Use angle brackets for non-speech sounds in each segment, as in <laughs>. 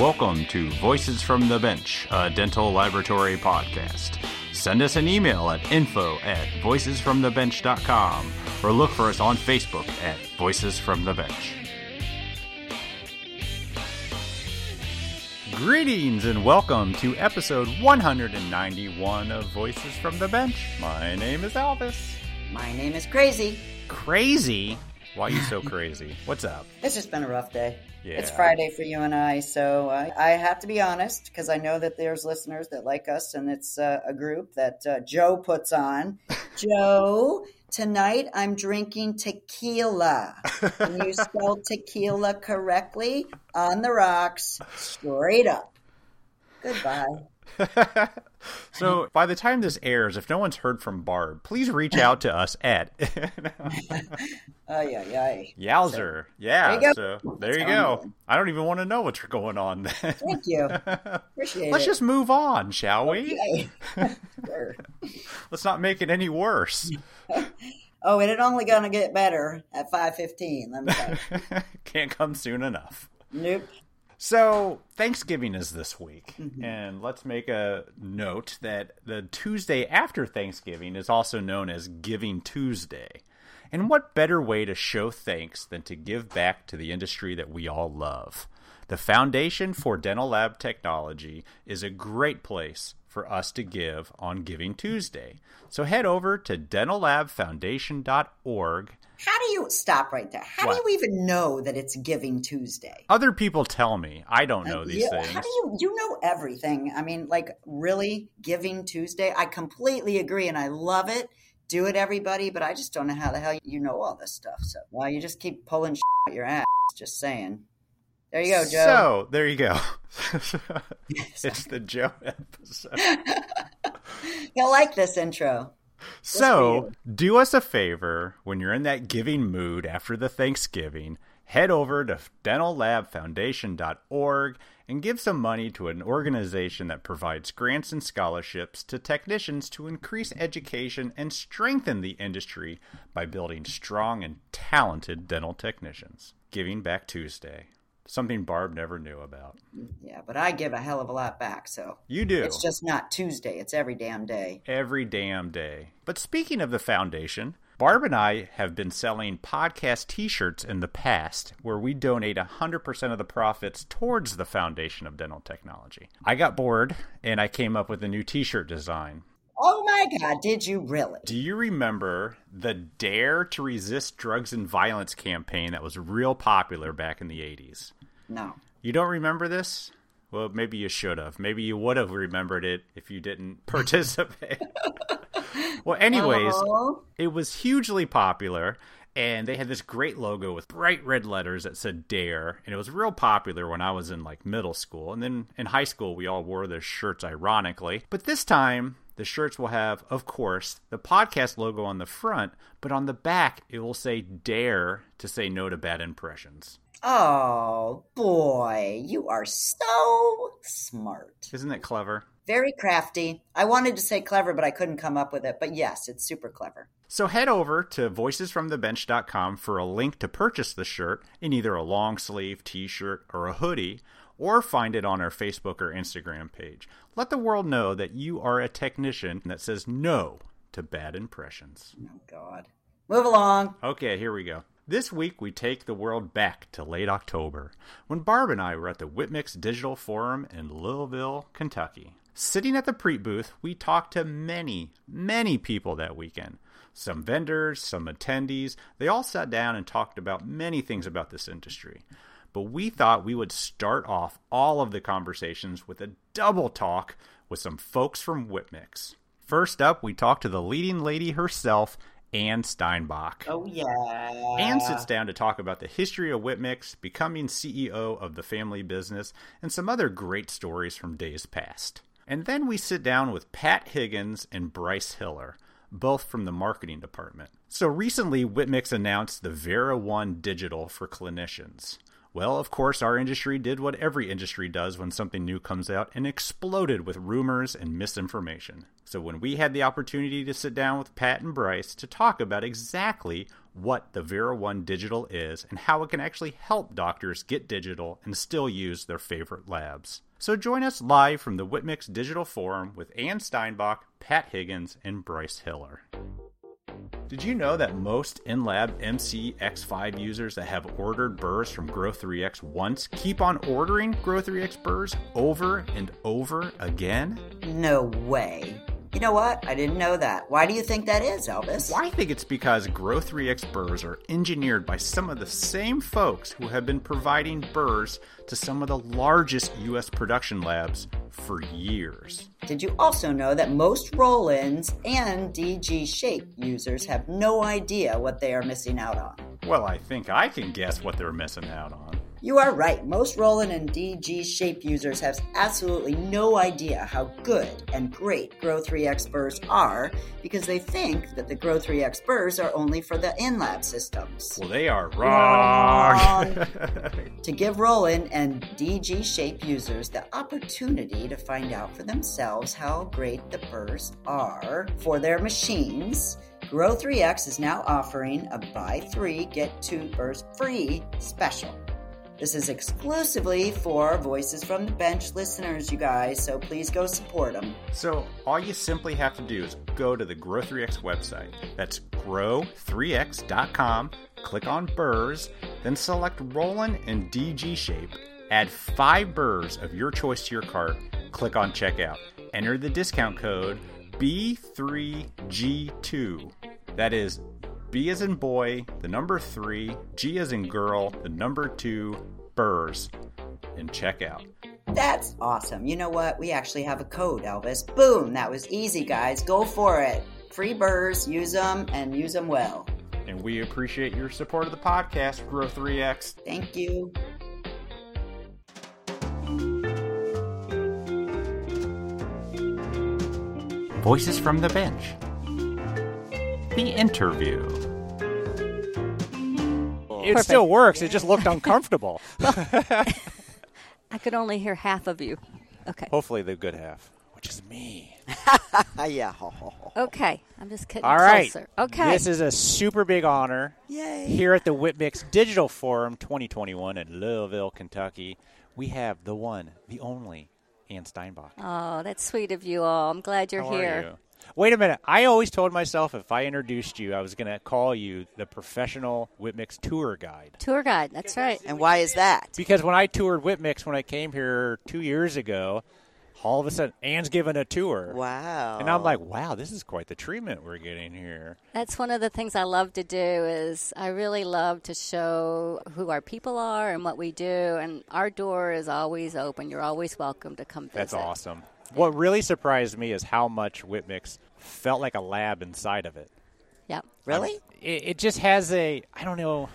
Welcome to Voices from the Bench, a dental laboratory podcast. Send us an email at info at voicesfromthebench.com or look for us on Facebook at Voices from the Bench. Greetings and welcome to episode 191 of Voices from the Bench. My name is Elvis. My name is Crazy. Crazy? Why are you so crazy? What's up? It's just been a rough day. Yeah. It's Friday for you and I, so I, I have to be honest because I know that there's listeners that like us, and it's uh, a group that uh, Joe puts on. <laughs> Joe, tonight I'm drinking tequila. and you spelled tequila correctly on the rocks, straight up. Goodbye. <laughs> so by the time this airs, if no one's heard from Barb, please reach out to us at Oh yeah, yeah. Yowzer. Yeah. There you go. So there you That's how I'm go. I don't even want to know what's going on then. Thank you. <laughs> Appreciate it. Let's it. just move on, shall we? <laughs> Sure. Let's not make it any worse. Oh, and it only gonna get better at five fifteen. Let me. Can't come soon enough. Nope. So, Thanksgiving is this week, Mm-hmm. and let's make a note that the Tuesday after Thanksgiving is also known as Giving Tuesday. And what better way to show thanks than to give back to the industry that we all love? The Foundation for Dental Lab Technology is a great place for us to give on Giving Tuesday. So head over to dentallabfoundation.org. How do you stop right there? How What? do you even know that it's Giving Tuesday? Other people tell me. I don't uh, know these Yeah, things. How do you you know everything? I mean, like really Giving Tuesday? I completely agree and I love it. Do it, everybody. But I just don't know how the hell you know all this stuff. So, well, you just keep pulling out your ass. Just saying. There you go, Joe. So there you go. <laughs> <laughs> it's the Joe episode. <laughs> You'll like this intro. <laughs> So do us a favor when you're in that giving mood after the Thanksgiving, head over to dentallabfoundation.org and give some money to an organization that provides grants and scholarships to technicians to increase education and strengthen the industry by building strong and talented dental technicians. Giving Back Tuesday. Something Barb never knew about. Yeah, but I give a hell of a lot back. So You do. it's just not Tuesday. It's every damn day. every damn day. But speaking of the foundation, Barb and I have been selling podcast t shirts in the past where we donate 100% of the profits towards the foundation of dental technology. I got bored and I came up with a new t shirt design. Oh my God! Did you really? Do you remember the Dare to Resist Drugs and Violence campaign that was real popular back in the 80s? No. You don't remember this? Well, maybe you should have. Maybe you would have remembered it if you didn't <laughs> participate. <laughs> well, anyways, Oh. it was hugely popular and they had this great logo with bright red letters that said dare and it was real popular when i was in like middle school and then in high school we all wore their shirts ironically but this time the shirts will have of course the podcast logo on the front but on the back it will say dare to say no to bad impressions Oh boy, you are so smart. isn't it clever Very crafty. I wanted to say clever, but I couldn't come up with it. But yes, it's super clever. So head over to voicesfromthebench.com for a link to purchase the shirt in either a long sleeve t-shirt or a hoodie or find it on our Facebook or Instagram page. Let the world know that you are a technician that says no to bad impressions. Oh God. Move along. Okay, here we go. This week we take the world back to late October when Barb and I were at the Whip Mix Digital Forum in Louisville, Kentucky. Sitting at the Preet booth, we talked to many, many people that weekend. Some vendors, some attendees, they all sat down and talked about many things about this industry. But we thought we would start off all of the conversations with a double talk with some folks from Whip Mix. First up, we talk to the leading lady herself, Anne Steinbach. Oh yeah. Anne sits down to talk about the history of Whip Mix, becoming CEO of the family business, and some other great stories from days past. And then we sit down with Pat Higgins and Bryce Hiller, both from the marketing department. So recently, Whip Mix announced the Vera One Digital for clinicians. Well, of course, our industry did what every industry does when something new comes out and exploded with rumors and misinformation. So, when we had the opportunity to sit down with Pat and Bryce to talk about exactly what the Vera One Digital is and how it can actually help doctors get digital and still use their favorite labs. So join us live from the Whip Mix Digital Forum with Ann Steinbach, Pat Higgins, and Bryce Hiller. Did you know that most in-lab MCX5 users that have ordered burrs from Grow3x once keep on ordering Grow3x burrs over and over again? No way. You know what? I didn't know that. Why do you think that is, Elvis? Well, I think it's because Grow3x burrs are engineered by some of the same folks who have been providing burrs to some of the largest U.S. production labs for years. Did you also know that most Roland and DG shape users have no idea what they are missing out on? Well, I think I can guess what they're missing out on. You are right. Most Roland and DG shape users have absolutely no idea how good and great Grow 3X burrs are because they think that the Grow 3X burrs are only for the in-lab systems. Well, they are wrong. wrong. <laughs> to give Roland and DG shape users the opportunity to find out for themselves how great the burrs are for their machines, Grow 3X is now offering a buy three, get two burrs free special. This is exclusively for Voices from the Bench listeners, you guys, so please go support them. So, all you simply have to do is go to the Grow3x website. That's grow3x.com, click on burrs, then select Roland and DG shape, add five burrs of your choice to your cart, click on checkout. Enter the discount code B3G2. That is B as in boy, the number three, G as in girl, the number two, burrs, and check out. That's awesome. You know what? We actually have a code, Elvis. Boom! That was easy, guys. Go for it. Free burrs, use them, and use them well. And we appreciate your support of the podcast, Grow 3X. Thank you. Voices from the Bench. The interview. It Perfect. still works. It just looked uncomfortable. <laughs> I could only hear half of you. Okay. Hopefully the good half, which is me. <laughs> yeah. <laughs> Okay. I'm just kidding. All right. Closer. Okay. This is a super big honor. Yay. Here at the Whip Mix Digital Forum 2021 in Louisville, Kentucky, we have the one, the only, Ann Steinbach. Oh, that's sweet of you all. I'm glad you're How here. You? Wait a minute. I always told myself if I introduced you, I was going to call you the professional Whip Mix tour guide. Tour guide, that's right. And why is that? Because when I toured Whip Mix when I came here two years ago, all of a sudden Anne's given a tour. Wow. And I'm like, wow, this is quite the treatment we're getting here. That's one of the things I love to do is I really love to show who our people are and what we do and our door is always open. You're always welcome to come visit. That's awesome. What really surprised me is how much Whip Mix felt like a lab inside of it. Yep. Really? it, it, just has a I don't know.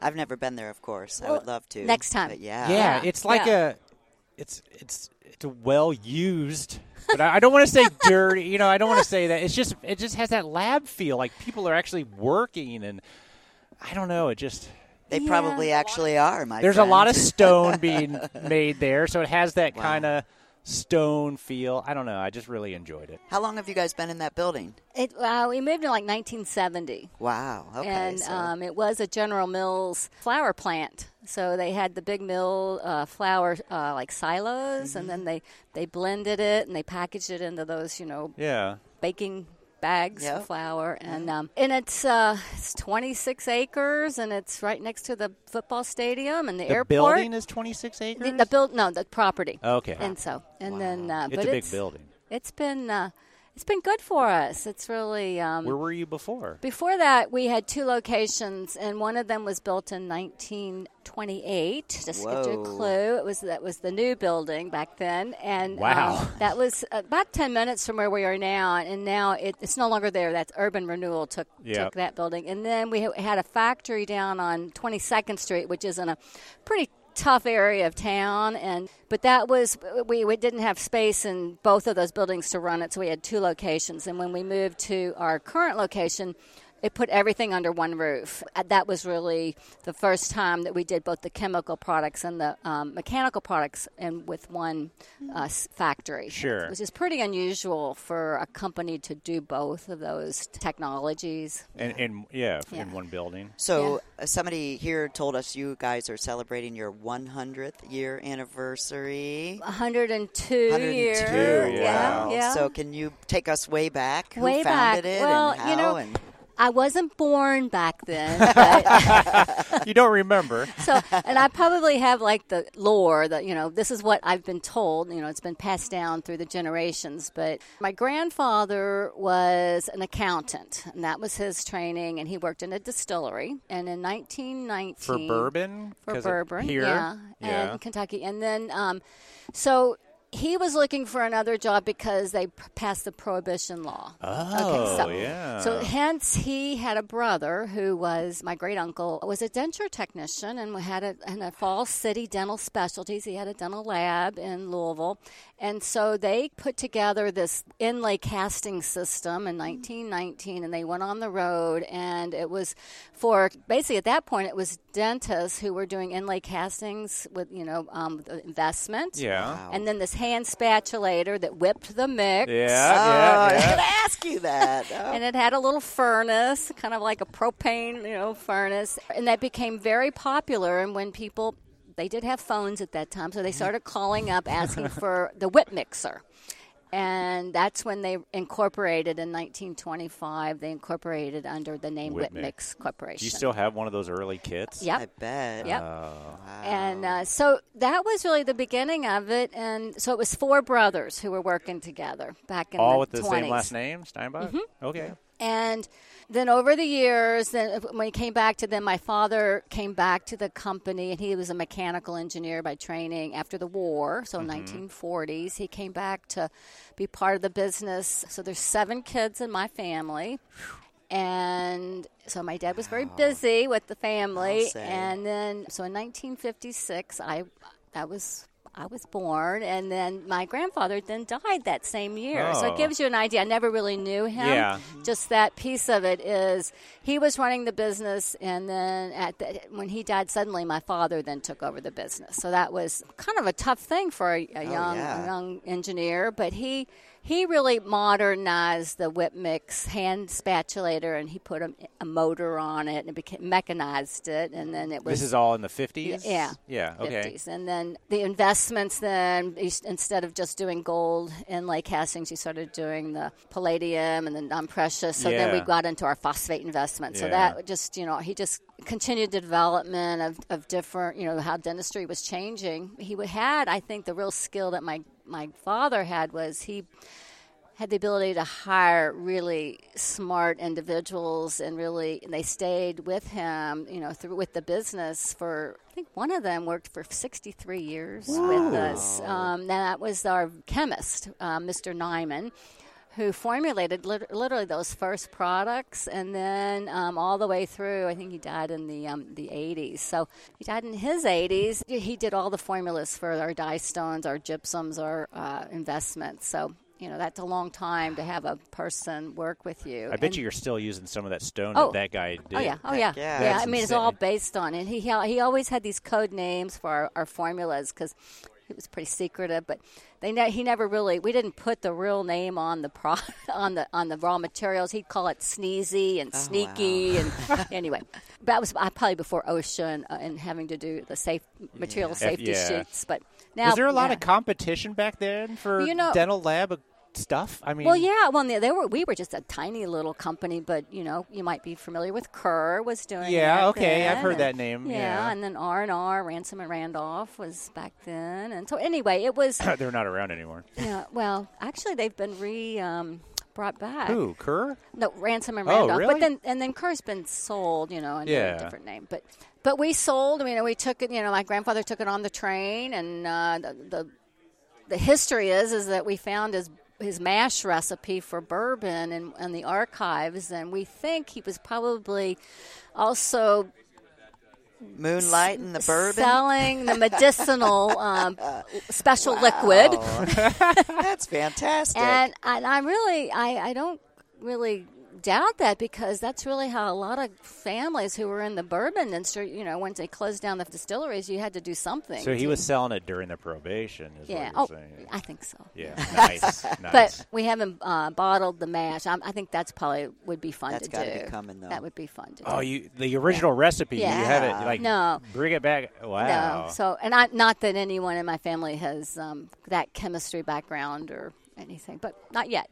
I've never been there, of course. Well, I would love to. Next time. yeah. yeah. Yeah, it's like yeah. a it's it's it's a well used. But I, I don't want to say <laughs> dirty. You know, I don't want to say that. It's just it just has that lab feel. Like people are actually working, and I don't know. It just they yeah. probably actually are. My there's friend. a lot of stone <laughs> being made there, so it has that wow. kind of stone feel. I don't know. I just really enjoyed it. How long have you guys been in that building? It, uh, we moved in like 1970. Wow. Okay. And so. um, it was a General Mills flour plant. So they had the big mill uh, flour uh, like silos, mm-hmm. and then they, they blended it and they packaged it into those, you know, yeah, baking bags yep. of flour, and um, and it's uh, it's 26 acres, and it's right next to the football stadium and the, airport. the airport. building is 26 acres. The, the build, no, the property. Okay. And so, and wow. then, uh, it's but a big it's, building. It's been. Uh, it's been good for us. It's really. Um, Where were you before? Before that, we had two locations, and one of them was built in 1928. Just Whoa. to give you a clue, it was that was the new building back then, and wow, um, <laughs> that was about 10 minutes from where we are now. And now it, it's no longer there. That's Urban Renewal took yep. took that building, and then we had a factory down on 22nd Street, which is in a pretty tough area of town and but that was we, we didn't have space in both of those buildings to run it so we had two locations. And when we moved to our current location it put everything under one roof. Uh, That was really the first time that we did both the chemical products and the um, mechanical products and with one uh, factory. Sure. Which is pretty unusual for a company to do both of those technologies. And, and yeah, Yeah. in one building. So uh, somebody here told us you guys are celebrating your 100th year anniversary. 102, 102. years. yeah. Yeah, Wow. yeah. So can you take us way back? Who Way founded back. it Well, and how? you know, and I wasn't born back then, <laughs> but <laughs> you don't remember. <laughs> so and I probably have like the lore that you know this is what I've been told. You know, it's been passed down through the generations. But my grandfather was an accountant, and that was his training, and he worked in a distillery. And in 1919 For bourbon? For bourbon, Here? yeah, Yeah. and Kentucky, and then um, so he was looking for another job because they p- passed the prohibition law. Oh, so, yeah. So hence he had a brother who was my great uncle was a denture technician and had a, in a Falls City Dental Specialties. He had a dental lab in Louisville, and so they put together this inlay casting system in 1919, and they went on the road, and it was for basically at that point it was dentists who were doing inlay castings with you know um, the investment. Yeah. And then this hand spatulator that whipped the mix. Yeah, oh, yeah, I yeah. could ask you that. <laughs> Oh. And it had a little furnace, kind of like a propane, you know, furnace. And that became very popular. And when people, they did have phones at that time, so they <laughs> started calling up asking for the whip mixer. And that's when they incorporated in 1925. They incorporated under the name Whip Whip Mix. Mix Corporation. Do you still have one of those early kits? Yep. I Yep. bet. Yep. Oh. And uh, so that was really the beginning of it. And so it was four brothers who were working together back in All the with the 20s. same last name, Steinbach? Okay. And then over the years, then uh, when he came back to them, my father came back to the company, and he was a mechanical engineer by training after the war, so 1940s. Mm-hmm. He came back to be part of the business. So there's seven kids in my family. And so my dad was very busy with the family, and then so in 1956, I that was I was born, and then my grandfather then died that same year. So Oh. it gives you an idea. I never really knew him. Yeah. Just that piece of it is he was running the business, and then at the, when he died suddenly, my father then took over the business. So that was kind of a tough thing for a, a oh, young yeah. a young engineer, but he. He really modernized the whip mix hand spatulator, and he put a, a motor on it, and it became mechanized it, and then it was This is all in the 50s? yeah. Yeah, okay. 50s. And then the investments, then instead of just doing gold inlay castings, he started doing the palladium and the non precious. So then we got into our phosphate investments. So Yeah. that just, you know, he just continued development of, of different, you know, how dentistry was changing. He had, I think, the real skill that my, my father had was he had the ability to hire really smart individuals and really and they stayed with him you know through with the business for i think one of them worked for 63 years with us. Um, that was our chemist uh, mr nyman who formulated lit- literally those first products, and then um, all the way through. I think he died in the um, the 80s. So he died in his 80s. He did all the formulas for our die stones, our gypsums, our uh, investments. So you know that's a long time to have a person work with you. I bet And- you you're still using some of that stone Oh. that that guy did. Oh yeah, oh yeah, yeah. yeah. I mean, it's all based on it. He he always had these code names for our, our formulas because it was pretty secretive. But they ne- he never really we didn't put the real name on the pro <laughs> on the on the raw materials. He'd call it sneezy and sneaky and <laughs> anyway. That was uh, probably before OSHA and, uh, and having to do the safe material safety yeah. sheets. But now Was there a lot yeah. of competition back then for You know- dental lab stuff? I mean, Well, yeah. Well, they, were. We were just a tiny little company, but you know, you might be familiar with Kerr was doing. Yeah, okay, I've heard and- that name, yeah. and then R and R, Ransom and Randolph was back then, and so anyway, it was. <coughs> they're not around anymore. yeah, well, actually, they've been re. Um, Brought back. Who? Kerr? No, Ransom and Randolph. Oh, Randolph. really? But then and then Kerr's been sold, you know, under Yeah. a different name. But but we sold. I mean, we took it. You know, my grandfather took it on the train, and uh, the, the the history is is that we found his his mash recipe for bourbon in, in the archives, and we think he was probably also Moonlight and the bourbon. selling the medicinal <laughs> um, special liquid. <laughs> That's fantastic. And, and I really, I, I don't really doubt that because that's really how a lot of families who were in the bourbon industry, you know, when they closed down the distilleries, you had to do something. So he was selling it during the probation, is yeah. what Oh, you're saying. I think so. Yeah, <laughs> nice, nice. But we haven't uh, bottled the mash. i I think that's probably would be fun That's to gotta do. be coming, though. That would be fun to do. oh, you the original recipe, you have Yeah. it like No. bring it back. Wow. No. So, and I, not that anyone in my family has um, that chemistry background or anything, but not yet.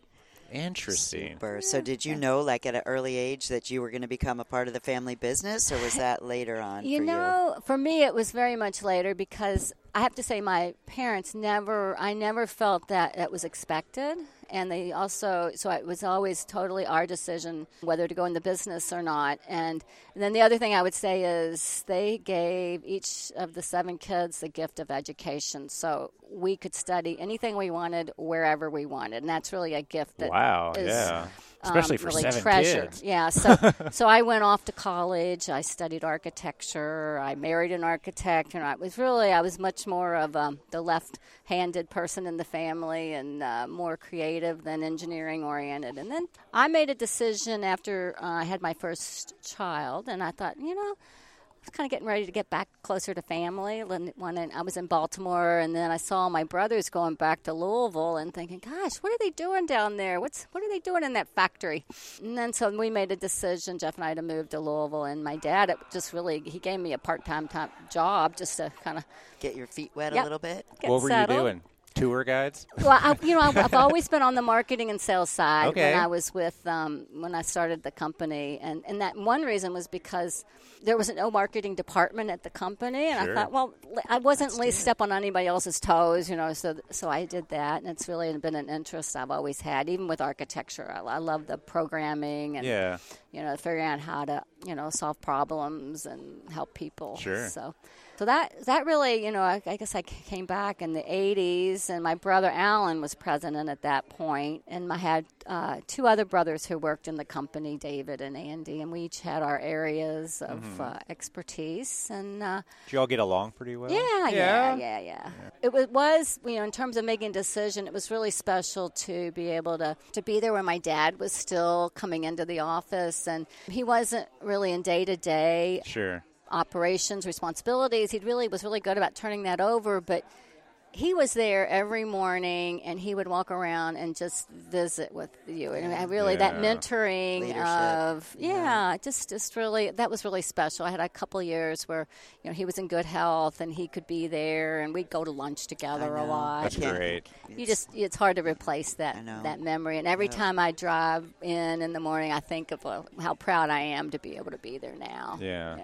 Interesting. Super. So, did you know, like at an early age, that you were going to become a part of the family business, or was that later on? You for know, for me, it was very much later because I have to say my parents never, I never felt that that was expected. And they also, so it was always totally our decision whether to go in the business or not. And, and then the other thing I would say is they gave each of the seven kids the gift of education. So we could study anything we wanted, wherever we wanted. And that's really a gift that Wow. is, Yeah. Especially um, for really seven treasured. kids. Yeah, so <laughs> so I went off to college. I studied architecture. I married an architect, and I was really I was much more of um, the left-handed person in the family and uh, more creative than engineering oriented. And then I made a decision after uh, I had my first child, and I thought, you know. I was kind of getting ready to get back closer to family. When when I was in Baltimore, and then I saw my brothers going back to Louisville, and thinking, "Gosh, what are they doing down there? What's what are they doing in that factory?" And then so we made a decision, Jeff and I, to move to Louisville. And my dad, it just really he gave me a part time time job just to kind of? Get your feet wet a little bit. What were settled. you doing? Tour guides? Well, I, you know, I've, I've <laughs> always been on the marketing and sales side Okay. when I was with um, when I started the company, and and that one reason was because there was no marketing department at the company, and Sure. I thought, well, I wasn't at least step on anybody else's toes, you know. So so I did that, and it's really been an interest I've always had, even with architecture. I, I love the programming and Yeah. you know figuring out how to you know solve problems and help people. Sure. So. So that that really, you know, I, I guess I came back in the '80s, and my brother Alan was president at that point, and I had uh, two other brothers who worked in the company, David and Andy, and we each had our areas of Mm-hmm. uh, expertise, and uh, Did you all get along pretty well? yeah, yeah, yeah, yeah. It was, was, you know, in terms of making a decision, it was really special to be able to to be there when my dad was still coming into the office, and he wasn't really in day to day Sure. Operations responsibilities. He really was really good about turning that over, but he was there every morning and he would walk around and just visit with you. And really that mentoring Leadership. of yeah, just just really that was really special. I had a couple years where you know he was in good health and he could be there and we'd go to lunch together a lot. That's great. you just it's hard to replace that that memory. And every time i drive in in the morning i think of uh, how proud i am to be able to be there now. Yeah.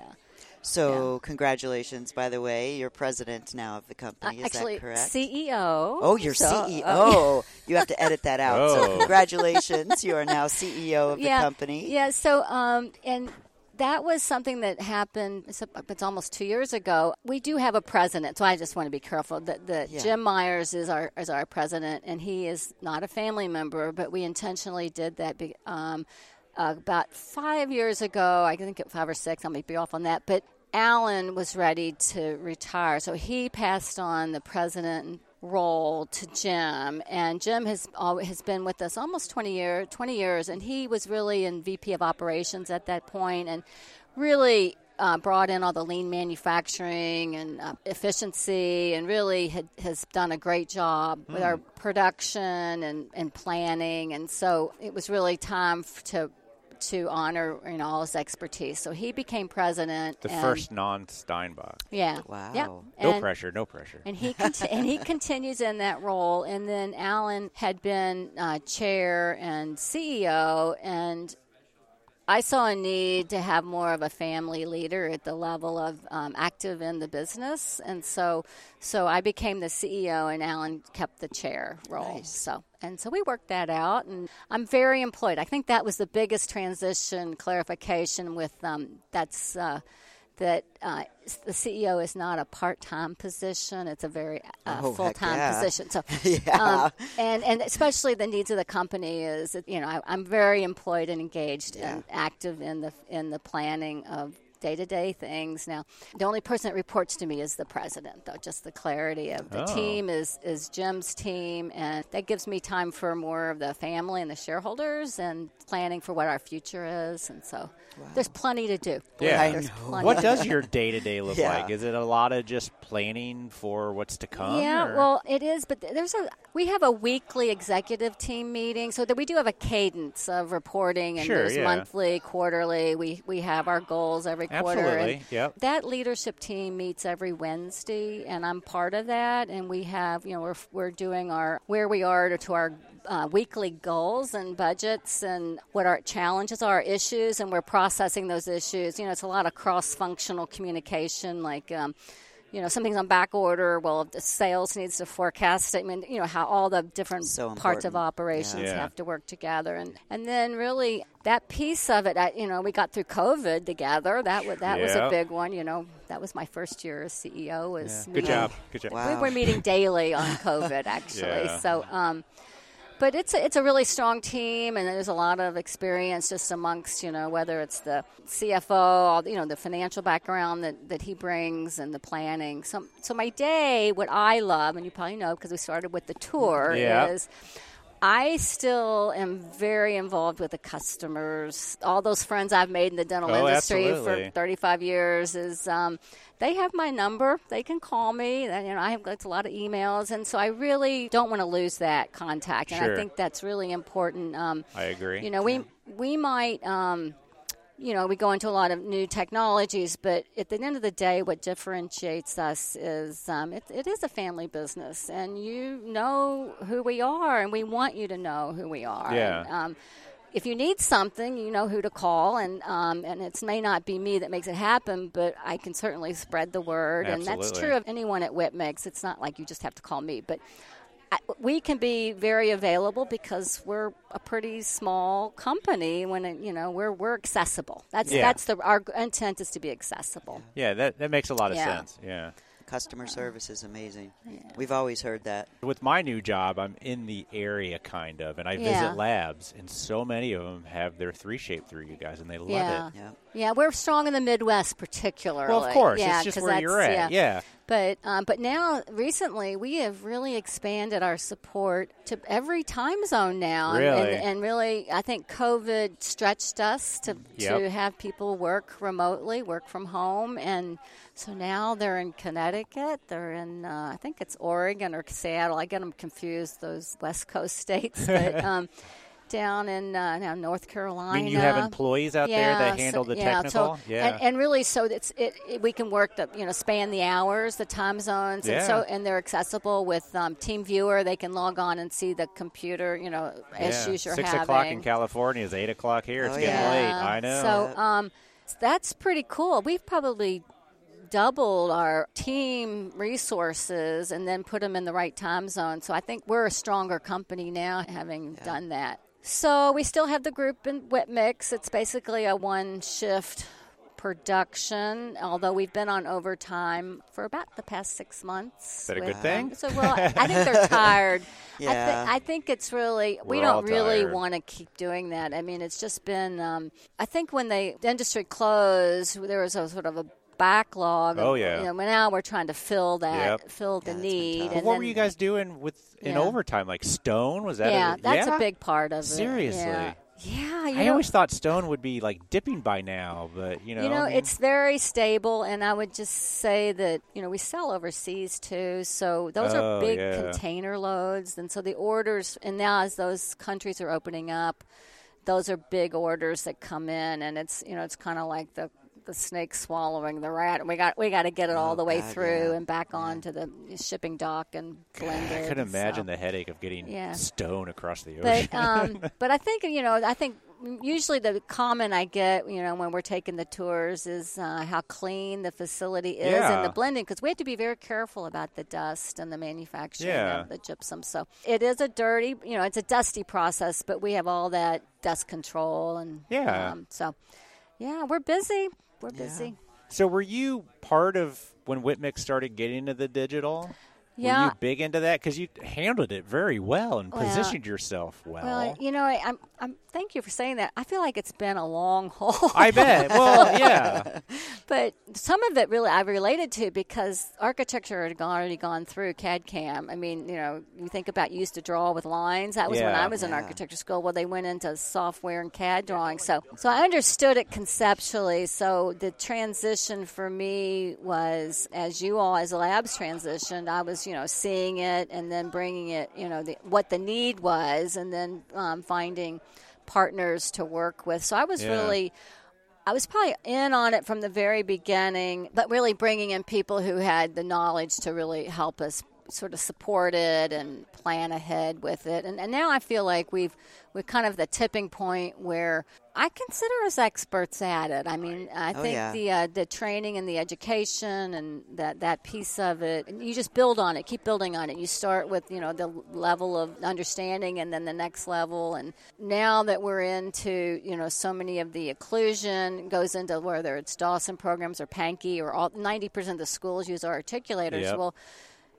Yeah So, congratulations, by the way. You're president now of the Uh, company. Is actually, that correct? CEO. Oh, you're So- CEO. you have to edit that out. So, <laughs> Oh. congratulations. You are now CEO of the company. Yeah. So, um, and that was something that happened. It's, it's almost two years ago. We do have a president, so I just want to be careful. That the, Yeah. Jim Myers is our is our president, and he is not a family member, but we intentionally did that. Be, um, uh, about five years ago, I think five or six. I may be off on that, but Alan was ready to retire, so he passed on the president role to Jim, and Jim has always, has been with us almost twenty year twenty years, and he was really in VP of operations at that point, and really. Uh, brought in all the lean manufacturing and uh, efficiency, and really had, has done a great job with our production and, and planning. And so it was really time f- to to honor you know all his expertise. So he became president. The and- first non Steinbach. yeah, Wow. yeah. No And- pressure, no pressure. and he conti- <laughs> and he continues in that role. And then Alan had been uh, chair and CEO, and I saw a need to have more of a family leader at the level of um, active in the business, and so so I became the CEO, and Alan kept the chair role. Nice. So and so we worked that out, and I'm very employed. I think that was the biggest transition clarification with um, that's. Uh, that uh, the CEO is not a part-time position; it's a very uh, Oh, full-time yeah. position. So, <laughs> Yeah. um, and and especially the needs of the company is you know I, I'm very employed and engaged Yeah. and active in the in the planning of day to day things. Now, the only person that reports to me is the president, though. Just the clarity of the Oh. team is is Jim's team, and that gives me time for more of the family and the shareholders and planning for what our future is. And so, there's plenty to do. Yeah. I know. What does do. your day to day look Yeah. like? Is it a lot of just planning for what's to come? Yeah, or- well, it is, but there's a we have a weekly executive team meeting, so that we do have a cadence of reporting, and Sure, there's yeah. monthly, quarterly. We we have our goals every quarter. Absolutely, yep. That leadership team meets every Wednesday, and I'm part of that. And we have, you know, we're we're doing our where we are to, to our uh, weekly goals and budgets and what our challenges are, issues, and we're processing those issues. You know, it's a lot of cross functional communication, like. Um, you know, something's on back order. Well, the sales needs to forecast it. I mean, you know, how all the different So parts of operations Yeah. have to work together, and and then really that piece of it. I, you know, we got through COVID together. That was that was a big one. You know, that was my first year as CEO. Was Yeah. Good meeting- job. Good job. Wow. We were meeting daily on COVID, actually. <laughs> Yeah. So. Um, but it's a, it's a really strong team, and there's a lot of experience just amongst you know whether it's the CFO, all, you know the financial background that, that he brings, and the planning. So so my day, what I love, and you probably know because we started with the tour, Yeah. is I still am very involved with the customers. All those friends I've made in the dental Oh, industry absolutely. for 35 years is um, they have my number. They can call me. And, you know, I have got a lot of emails, and so I really don't want to lose that contact. And Sure. I think that's really important. Um, I agree. you know, we we might. Um, you know, we go into a lot of new technologies, but at the end of the day, what differentiates us is um, it, it is a family business, and you know who we are, and we want you to know who we are. Yeah. And, um, if you need something, you know who to call, and um, and it may not be me that makes it happen, but I can certainly spread the word, and that's true of anyone at Whip Mix. It's not like you just have to call me, but we can be very available because we're a pretty small company. When it, you know we're we're accessible. That's Yeah. that's the our intent is to be accessible. yeah, that, that makes a lot of Yeah. sense. Yeah. Customer service is amazing. We've always heard that. With my new job, I'm in the area kind of, and I Yeah. visit labs, and so many of them have their 3shape through you guys, and they love Yeah. it. Yeah. Yeah, we're strong in the Midwest, particularly. Well, of course, yeah, it's just 'cause where you're at. that's- Yeah. But um, but now recently we have really expanded our support to every time zone now, and- Really? and, and really I think COVID stretched us to Yep. to have people work remotely, work from home, and so now they're in Connecticut, they're in uh, I think it's Oregon or Seattle. I get them confused those West Coast states, but. <laughs> Um, Down in uh, now North Carolina. I mean, you have employees out there that handle the yeah, technical. So, yeah. and, and really, so it's it, it, we can work the you know span the hours, the time zones, and so and they're accessible with um, Team Viewer. They can log on and see the computer, you know, Yeah. issues you're Six having. o'clock in California is eight o'clock here. It's Oh, getting yeah. late. I know. So um, that's pretty cool. We've probably doubled our team resources and then put them in the right time zone. So I think we're a stronger company now having done that. So we still have the group in Whip Mix. It's basically a one shift production, although we've been on overtime for about the past six months. Is that a good thing? so, well, I think they're <laughs> tired. I, Yeah. I think it's really, we We're all don't really want to keep doing that. I mean, it's just been, um, I think when they, the industry closed, there was a sort of a backlog. Oh, yeah. You know, but now we're trying to fill that, Yep. fill the Yeah, it's need. tough. But and what then- were you guys doing with in Yeah. overtime? Like Stone was that? Yeah, a, that's yeah? a big part of it. Seriously? Yeah. Yeah, you I know, always thought Stone would be like dipping by now, but you know, You know, I mean- it's very stable, and I would just say that you know we sell overseas too, so those Oh, are big yeah. container loads, and so the orders, and now as those countries are opening up, those are big orders that come in, and it's you know it's kind of like the the snake swallowing the rat, and we got we got to get it all Oh, the way God, through yeah. and back on to the shipping dock and blended. I could imagine so. the headache of getting Yeah. Stone across the ocean. But um, <laughs> but I think you know I think usually the comment I get you know when we're taking the tours is uh, how clean the facility is Yeah. and the blending because we have to be very careful about the dust and the manufacturing Yeah. of the gypsum. So it is a dirty you know it's a dusty process, but we have all that dust control and Yeah. Um, so yeah, we're busy. We're busy. so, were you part of when Whip Mix started getting into the digital? Were Yeah. you big into that? Because you handled it very well and Well, positioned yourself well. Well, you know, I, I'm, I'm. Thank you for saying that. I feel like it's been a long <laughs> haul. I bet. Well, <laughs> yeah. but some of it really I related to because architecture had gone- already gone through CAD CAM. I mean, you know, you think about you used to draw with lines. That was when I was in architecture school. Well, they went into software and CAD drawing. So, so I understood it conceptually. So the transition for me was, as you all as labs transitioned, I was, you know, seeing it and then bringing it, you know, the, what the need was, and then um, finding partners to work with. So I was Yeah. really. I was probably in on it from the very beginning, but really bringing in people who had the knowledge to really help us sort of support it and plan ahead with it. And, and now I feel like we've we're kind of the tipping point where I consider us experts at it. I mean, I Oh, think yeah. the uh, the training and the education and that that piece of it, and you just build on it, keep building on it. You start with you know the level of understanding, and then the next level. And now that we're into you know so many of the occlusion goes into whether it's Dawson programs or Pankey or all ninety percent of the schools use our articulators. Yep. Well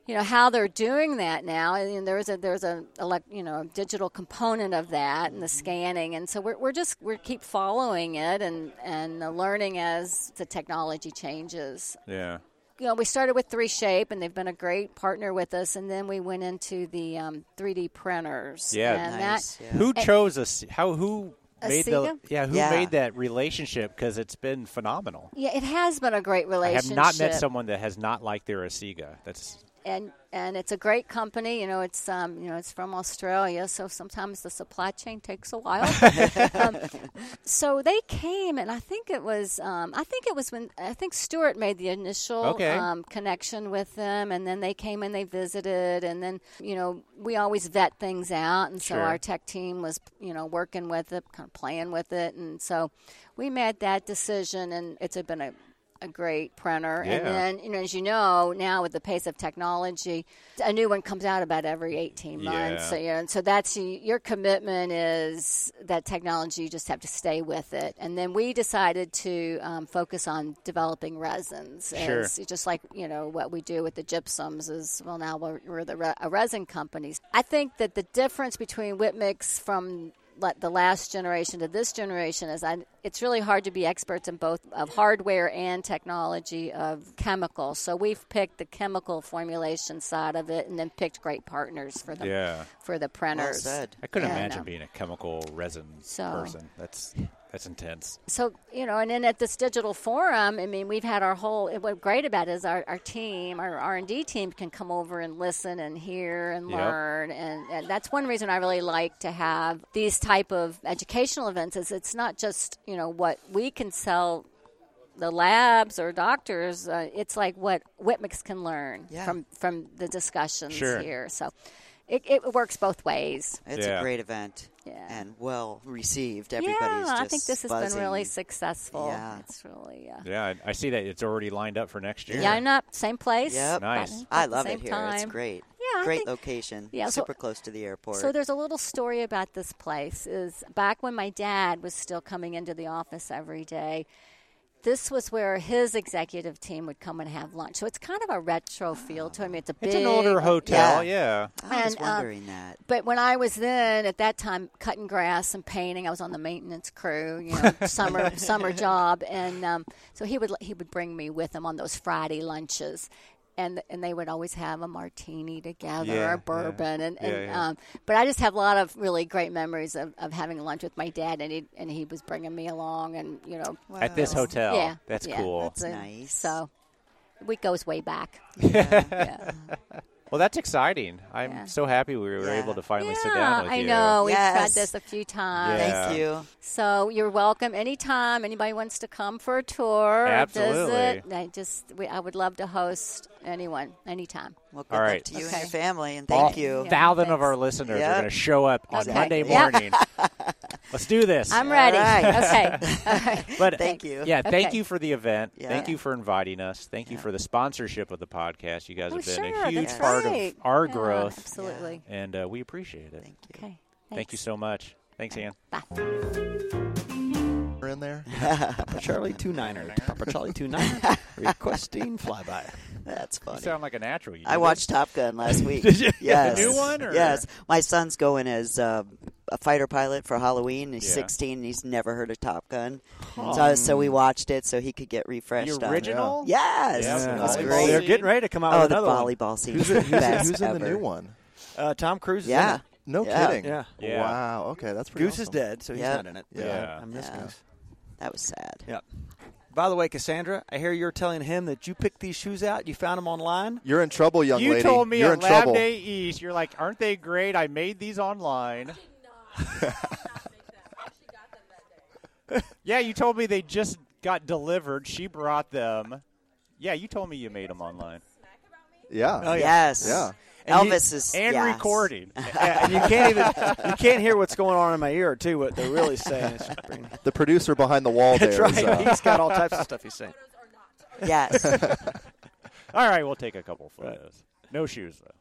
you know how they're doing that now and there's a there's a you know digital component of that and the scanning and so we're, we're just we keep following it and and uh, learning as the technology changes Yeah. you know we started with 3shape and they've been a great partner with us and then we went into the um, 3d printers Yeah. and Nice. that yeah. Who chose us? How who made the Asiga? yeah? Who Yeah. made that relationship? Because it's been phenomenal. yeah it has been a great relationship. I have not met someone that has not liked their Asiga. That's and and it's a great company. You know, it's um, you know, it's from Australia, so sometimes the supply chain takes a while. <laughs> um, so they came, and I think it was, um, I think it was when I think Stuart made the initial Okay. um, connection with them, and then they came and they visited, and then you know we always vet things out, and so Sure. our tech team was you know working with it, kind of playing with it, and so we made that decision, and it's been a a great printer. Yeah. And then, you know, as you know, now with the pace of technology, a new one comes out about every 18 months. Yeah. So, you know, and so that's your commitment is that technology, you just have to stay with it. And then we decided to um, focus on developing resins. Sure. As, just like, you know, what we do with the gypsums is, well, now we're, we're the re- a resin companies. I think that the difference between Whip Mix from the last generation to this generation is I, it's really hard to be experts in both of hardware and technology of chemicals. So we've picked the chemical formulation side of it, and then picked great partners for the yeah. for the Well printers. said. I couldn't Yeah, imagine no. being a chemical resin So- person. That's that's intense. so you know and then at this digital forum i mean we've had our whole what's great about it is our, our team our r&d team can come over and listen and hear and Yep. learn and, and that's one reason i really like to have these type of educational events is it's not just you know what we can sell the labs or doctors uh, it's like what Whip Mix can learn Yeah. from from the discussions Sure. here so it, it works both ways It's Yeah. a great event Yeah. and well received. Everybody's yeah just i think this has been really successful Yeah. it's really uh, Yeah, I, I see that it's already lined up for next year. Yeah, I'm not same place. Yep. Nice. I love it here. Time. It's great. Yeah, great think- location. Yeah, so- super close to the airport. So there's a little story about this place. Is back when my dad was still coming into the office every day. This was where his executive team would come and have lunch. So it's kind of a retro feel to him. It's a It's big, an older hotel. Yeah. I was and, uh, wondering that. But when I was then at that time cutting grass and painting, I was on the maintenance crew, you know, <laughs> summer summer job, and um, so he would he would bring me with him on those Friday lunches. And, and they would always have a martini together Yeah, or bourbon and, and Yeah, yeah. Um, but I just have a lot of really great memories of, of having lunch with my dad and he and he was bringing me along and you know At this hotel. yeah That's yeah, cool. that's a- Nice. so we goes way back Yeah. <laughs> yeah. Well, that's exciting. I'm Yeah. so happy we were Yeah. able to finally sit down with I you. I know we've tried Yes. this a few times Yeah. Thank you. So you're welcome anytime. Anybody wants to come for a tour, or Absolutely. visit, I just we, I would love to host anyone anytime. Well, good All luck to you Okay. and your family, and All thank you. Yeah. thousand of our listeners are going to show up on Okay. Monday Yep. morning. <laughs> <laughs> Let's do this. I'm ready. right. Okay. <laughs> All right. But Thank you. Yeah, thank Okay. you for the event. Yeah. Thank you for inviting us. Thank you for the sponsorship of the podcast. You guys Oh, have been sure, a huge that's part right. of our Yeah, growth, Absolutely. and uh, we appreciate it. Thank you. Okay. Thank you so much. Thanks, Ann. Bye. In there. <laughs> Papa Charlie two niner. <laughs> Papa Charlie two niner. <laughs> Requesting flyby. That's You sound like a natural. You I watched Top Gun last week. Did you? Yes. The new one, or- Yes. My son's going as uh, a fighter pilot for Halloween. He's Yeah. 16 and he's never heard of Top Gun. So, so we watched it so he could get refreshed. The on original. Yes. Yeah, it was great. They're getting ready to come out Oh, with the another one. volleyball scene. Who's, in, the who's, best who's in the new one? Uh, Tom Cruise. Is Yeah. In it. No Yeah. kidding. Yeah. Yeah. Wow. Okay, that's pretty Goose is dead, so he's Yeah. not in it. Yeah. I miss Yeah. Goose. That was sad. Yeah. By the way, Cassandra, I hear you're telling him that you picked these shoes out. You found them online. You're in trouble, young You lady. You told me You're at in Lab trouble. Day East, you're like, aren't they great? I made these online. yeah, you told me they just got delivered. She brought them. Yeah, you told me you made them online Yeah. Oh, yeah. Yes. Yeah. And you- Elvis is and yes. recording. <laughs> And you can't even you can't hear what's going on in my ear too. What they're really saying. It's <laughs> The producer behind the wall That's there right. is, uh, He's got all types of stuff he's saying. Yes. <laughs> All right, we'll take a couple photos. No shoes though.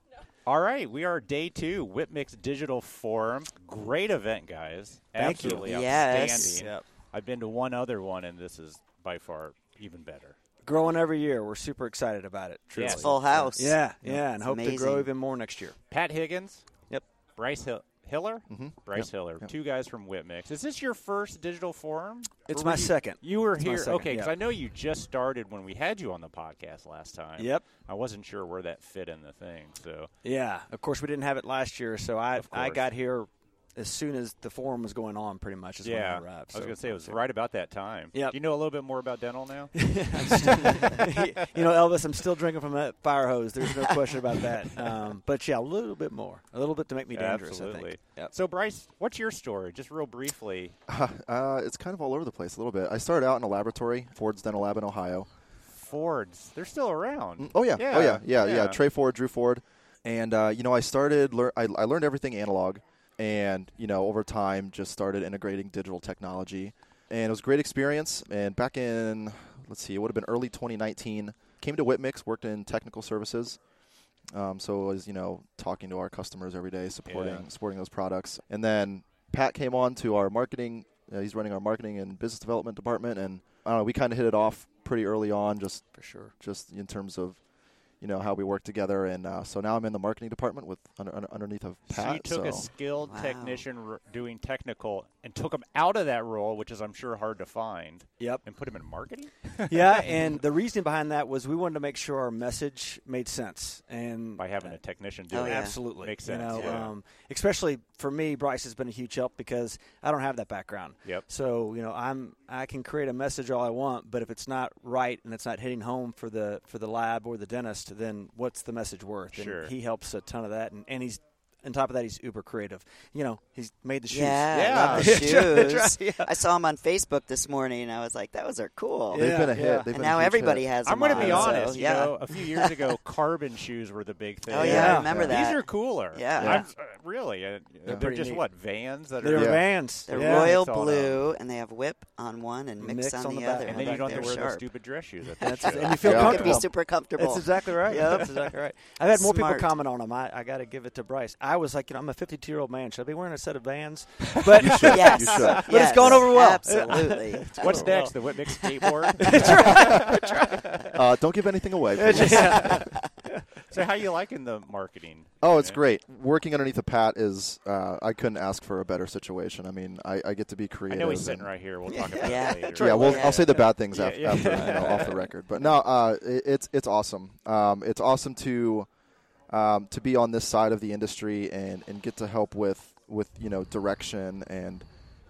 All right, we are day two, Whip Mix Digital Forum. Great event, guys. Thank you. Absolutely Yes. Yep. I've been to one other one, and this is by far even better. Growing every year. We're super excited about it. Truly. Yeah. It's full house. Yeah, yeah, and It's hope to grow even more next year. Pat Higgins. Yep. Bryce Hill- Hiller. Mm-hmm. Bryce Hiller. Two guys from Whip Mix. Is this your first digital forum? It's my you- second. You were It's here, okay? Because yeah. I know you just started when we had you on the podcast last time. Yep. I wasn't sure where that fit in the thing. So Yeah, of course we didn't have it last year, so I I got here as soon as the forum was going on. Pretty much is yeah, when I arrived. I was going to say it was right about that time. Yep. Do you know a little bit more about dental now? <laughs> <laughs> you know, Elvis, I'm still drinking from that fire hose. There's no question about that. <laughs> Um, but yeah, a little bit more, a little bit to make me dangerous. I Absolutely. think. Yep. So Bryce, what's your story? Just real briefly. uh, it's kind of all over the place a little bit. I started out in a laboratory, Ford's Dental Lab in Ohio. Fords, they're still around. Mm, Oh yeah, Yeah, oh yeah, yeah, yeah. yeah. Trey Ford, Drew Ford, and uh, you know I started. Lear- I, I learned everything analog, and you know over time just started integrating digital technology, and it was a great experience. And back in let's see, it would have been early 2019. Came to Whip Mix, worked in technical services. Um, so I was you know talking to our customers every day, supporting Yeah. supporting those products, and then Pat came on to our marketing. Uh, he's running our marketing and business development department, and I don't know. We kind of hit it off pretty early on, just for sure. just in terms of you know how we work together and uh, so now i'm in the marketing department with under, under, underneath of So pat you took a skilled Wow. technician r- doing technical and took him out of that role, which is I'm sure hard to find, Yep. and put him in marketing. <laughs> <laughs> yeah, and the reason behind that was we wanted to make sure our message made sense, and by having a technician do Oh, it. yeah. absolutely Makes You sense, know, yeah. um, especially for me, Bryce has been a huge help because I don't have that background. Yep. So you know, I'm I can create a message all I want, but if it's not right and it's not hitting home for the for the lab or the dentist, then what's the message worth? And Sure. he helps a ton of that, and, and he's. On top of that, he's uber creative. You know, he's made the shoes. Yeah, Yeah. I love the <laughs> shoes. that's right, yeah. I saw him on Facebook this morning, and I was like, "Those are cool." they've been a hit yeah. They've And been a now everybody hit. has. I'm going to be on, so, honest. yeah. You know, a few years ago, <laughs> carbon shoes were the big thing. Oh yeah, Yeah. I remember that. These are cooler. Yeah. I'm, uh, really. Uh, They're pretty just neat. what vans that They're are. Yeah. Vans. They're yeah. royal Mix blue, and they have whip on one and mix, Mix on, on the, the other. And then you don't have to they're wear those stupid dress shoes. That's that and you feel comfortable. be super comfortable. That's exactly right. Yep. That's exactly right. I've had more people comment on them. I, I got to give it to Bryce. I was like, you know, I'm a 52 year old man. Should I be wearing a set of Vans? But yes, <laughs> You should. but <laughs> But it's gone over well. Absolutely. <laughs> What's next? The Whip Mix skateboard. uh, don't give anything away so, how are you liking the marketing? oh it's Yeah. great working underneath of pat is uh, i couldn't ask for a better situation i mean i, I get to be I creative know he's sitting right here. We'll talk about Yeah. it later. yeah, well, Yeah. I'll say the bad things Yeah, after, yeah. after you know, off the record. But no, uh, it, it's it's awesome. Um, it's awesome to um, to be on this side of the industry and, and get to help with with you know direction and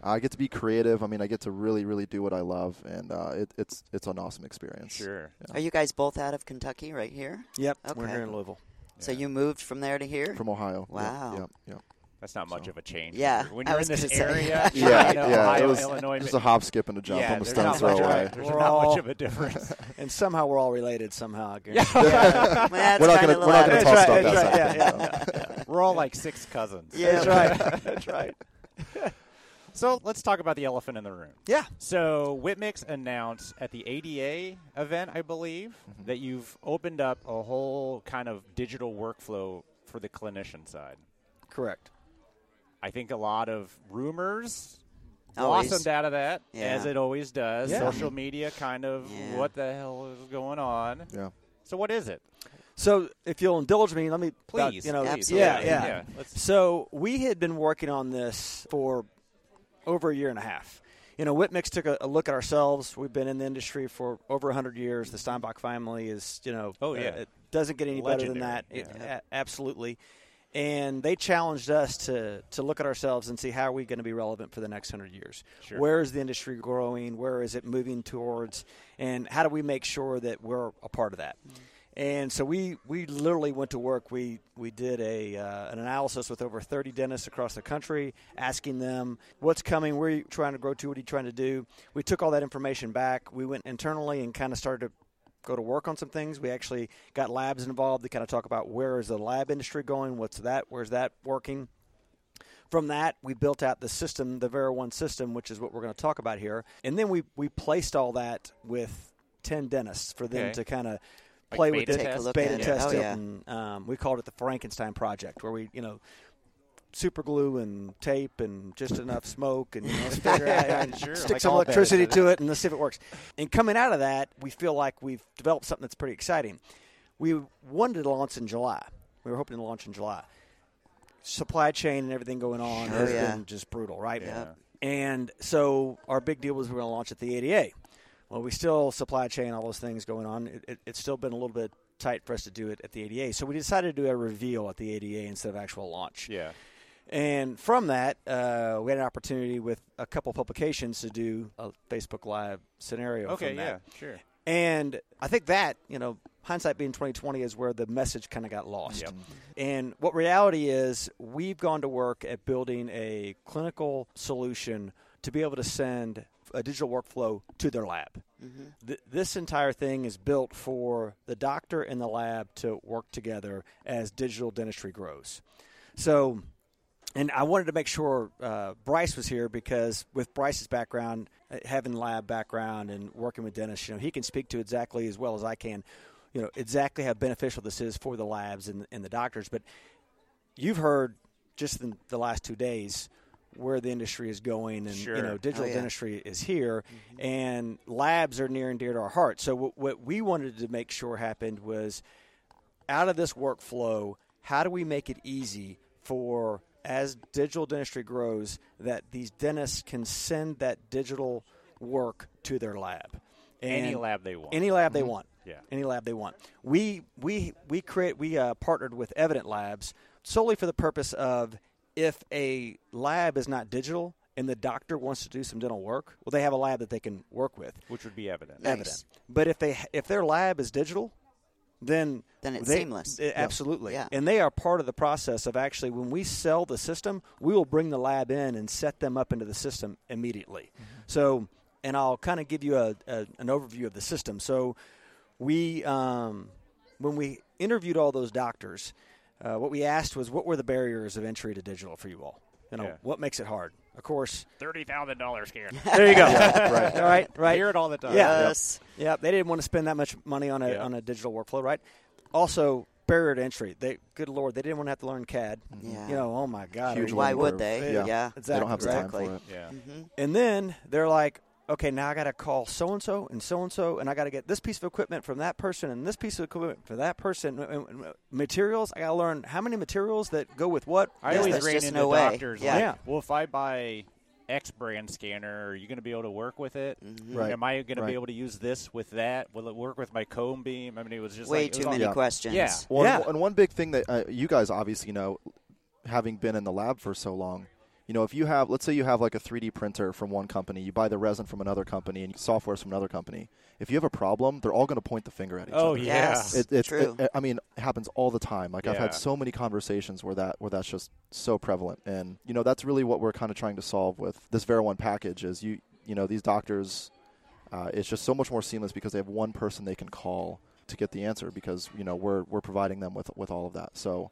I get to be creative. I mean, I get to really really do what I love, and uh, it, it's it's an awesome experience. Sure. Are you guys both out of Kentucky right here? yep, we're here in Louisville. So Yeah. you moved from there to here? From Ohio. Yep, Wow. Yep. Yep. That's not much of a change. Yeah, When you're in this gonna say. area, <laughs> Yeah, you know, yeah. Ohio, it was Illinois, just a hop, skip, and a jump. yeah, I'm a there's not throw much, away. There's We're not all- much of a difference. <laughs> And somehow we're all related somehow. I guess. <laughs> Well, that's We're not gonna we're not gonna loud. talk about right, that. right, stuff, no. We're all like six cousins. Yeah. That's right. That's right. So let's talk about the elephant in the room. Yeah. So Whip Mix announced at the ADA event, I believe, mm-hmm. that you've opened up a whole kind of digital workflow for the clinician side. Correct. I think a lot of rumors Always. blossomed out of that, Yeah. as it always does. Yeah. Social media kind of Yeah. what the hell is going on. Yeah. So what is it? So, if you'll indulge me, let me about, Please, you know, Absolutely. yeah, yeah. Yeah, So we had been working on this for over a year and a half. You know, Whip Mix took a, a look at ourselves. We've been in the industry for over 100 years. The Steinbock family is, you know, Oh, yeah. uh, it doesn't get any better than that. Legendary, It- a- absolutely. And they challenged us to to look at ourselves and see how are we going to be relevant for the next 100 years. Sure. Where is the industry growing? Where is it moving towards? And how do we make sure that we're a part of that? And so we, we literally went to work. We we did a uh, an analysis with over 30 dentists across the country, asking them what's coming, where are you trying to grow to, what are you trying to do. We took all that information back. We went internally and kind of started to go to work on some things. We actually got labs involved to kind of talk about where is the lab industry going, what's that, where's that working. From that, we built out the system, the Vera One system, which is what we're going to talk about here. And then we, we placed all that with 10 dentists for them Okay. to kind of Like play with beta it, Take a test? look beta at it. test Oh, it. yeah. And, um, we called it the Frankenstein Project, where we, you know, super glue and tape and just enough smoke and you know, let's <laughs> figure out and Sure, stick like some electricity to it and let's see if it works. And coming out of that, we feel like we've developed something that's pretty exciting. We wanted to launch in July. We were hoping to launch in July. Supply chain and everything going on Oh, has yeah. been just brutal, right? Yeah. And so our big deal was we we're going to launch at the ADA. Well, we still supply chain, all those things going on. It, it, it's still been a little bit tight for us to do it at the ADA. So we decided to do a reveal at the ADA instead of actual launch. Yeah. And from that, uh, we had an opportunity with a couple publications to do a Facebook Live scenario. Okay. from Yeah. Sure. And I think that, you know, hindsight being 2020 is where the message kind of got lost. Yep. And what reality is, we've gone to work at building a clinical solution to be able to send a digital workflow to their lab. Th- this entire thing is built for the doctor and the lab to work together as digital dentistry grows. So, and I wanted to make sure uh, Bryce was here because with Bryce's background, uh, having lab background and working with dentists, you know, he can speak to exactly as well as I can, you know, exactly how beneficial this is for the labs and, and the doctors. But you've heard just in the last two days where the industry is going, and Sure. you know, digital Oh, yeah. dentistry is here, and labs are near and dear to our heart. So what, what we wanted to make sure happened was out of this workflow, how do we make it easy for as digital dentistry grows that these dentists can send that digital work to their lab? Any lab they want. Any lab they want. Yeah. Any lab they want. We we we create we uh, partnered with Evident Labs solely for the purpose of if a lab is not digital and the doctor wants to do some dental work, well, they have a lab that they can work with. which would be evident. Nice. Evident. But if they if their lab is digital, then Then it's they- seamless. eh, Absolutely. Yeah. And they are part of the process of actually when we sell the system, we will bring the lab in and set them up into the system immediately. So, and I'll kind of give you a, a an overview of the system. So, we um, when we interviewed all those doctors, uh, what we asked was what were the barriers of entry to digital for you all? You know, Yeah. what makes it hard? Of course, Thirty thousand dollars scan. <laughs> there you go. right. All right, right. Hear it all the time. Yeah. Yes. Yeah, they didn't want to spend that much money on a Yeah. on a digital workflow, right? Also, barrier to entry. They, good lord, they didn't want to have to learn CAD. Yeah. You know, oh my god. Huge Why would curve. they? Yeah. Yeah. Exactly. They don't have the time Exactly. for it. Yeah. And then they're like, okay, now I got to call so and so and so and so, and I got to get this piece of equipment from that person and this piece of equipment for that person. Materials. I got to learn how many materials that go with what. I Yeah, always there's ran into no doctors Yeah. like, Yeah. well, if I buy X brand scanner, are you going to be able to work with it? Right. Am I going to Right. be able to use this with that? Will it work with my cone beam? I mean, it was just Way like, it was too all- many Yeah. questions. Yeah. Well, Yeah. and, and one big thing that uh, you guys obviously know, having been in the lab for so long, you know, if you have, let's say you have like a 3D printer from one company, you buy the resin from another company, and software from another company. If you have a problem, they're all going to point the finger at each Oh other. yeah. Yes. It, it's, True. it- I mean, it happens all the time. Like I've had so many conversations where that where that's just so prevalent, and you know that's really what we're kind of trying to solve with this Vera One package. Is you you know these doctors, uh, it's just so much more seamless because they have one person they can call to get the answer because you know we're we're providing them with with all of that. So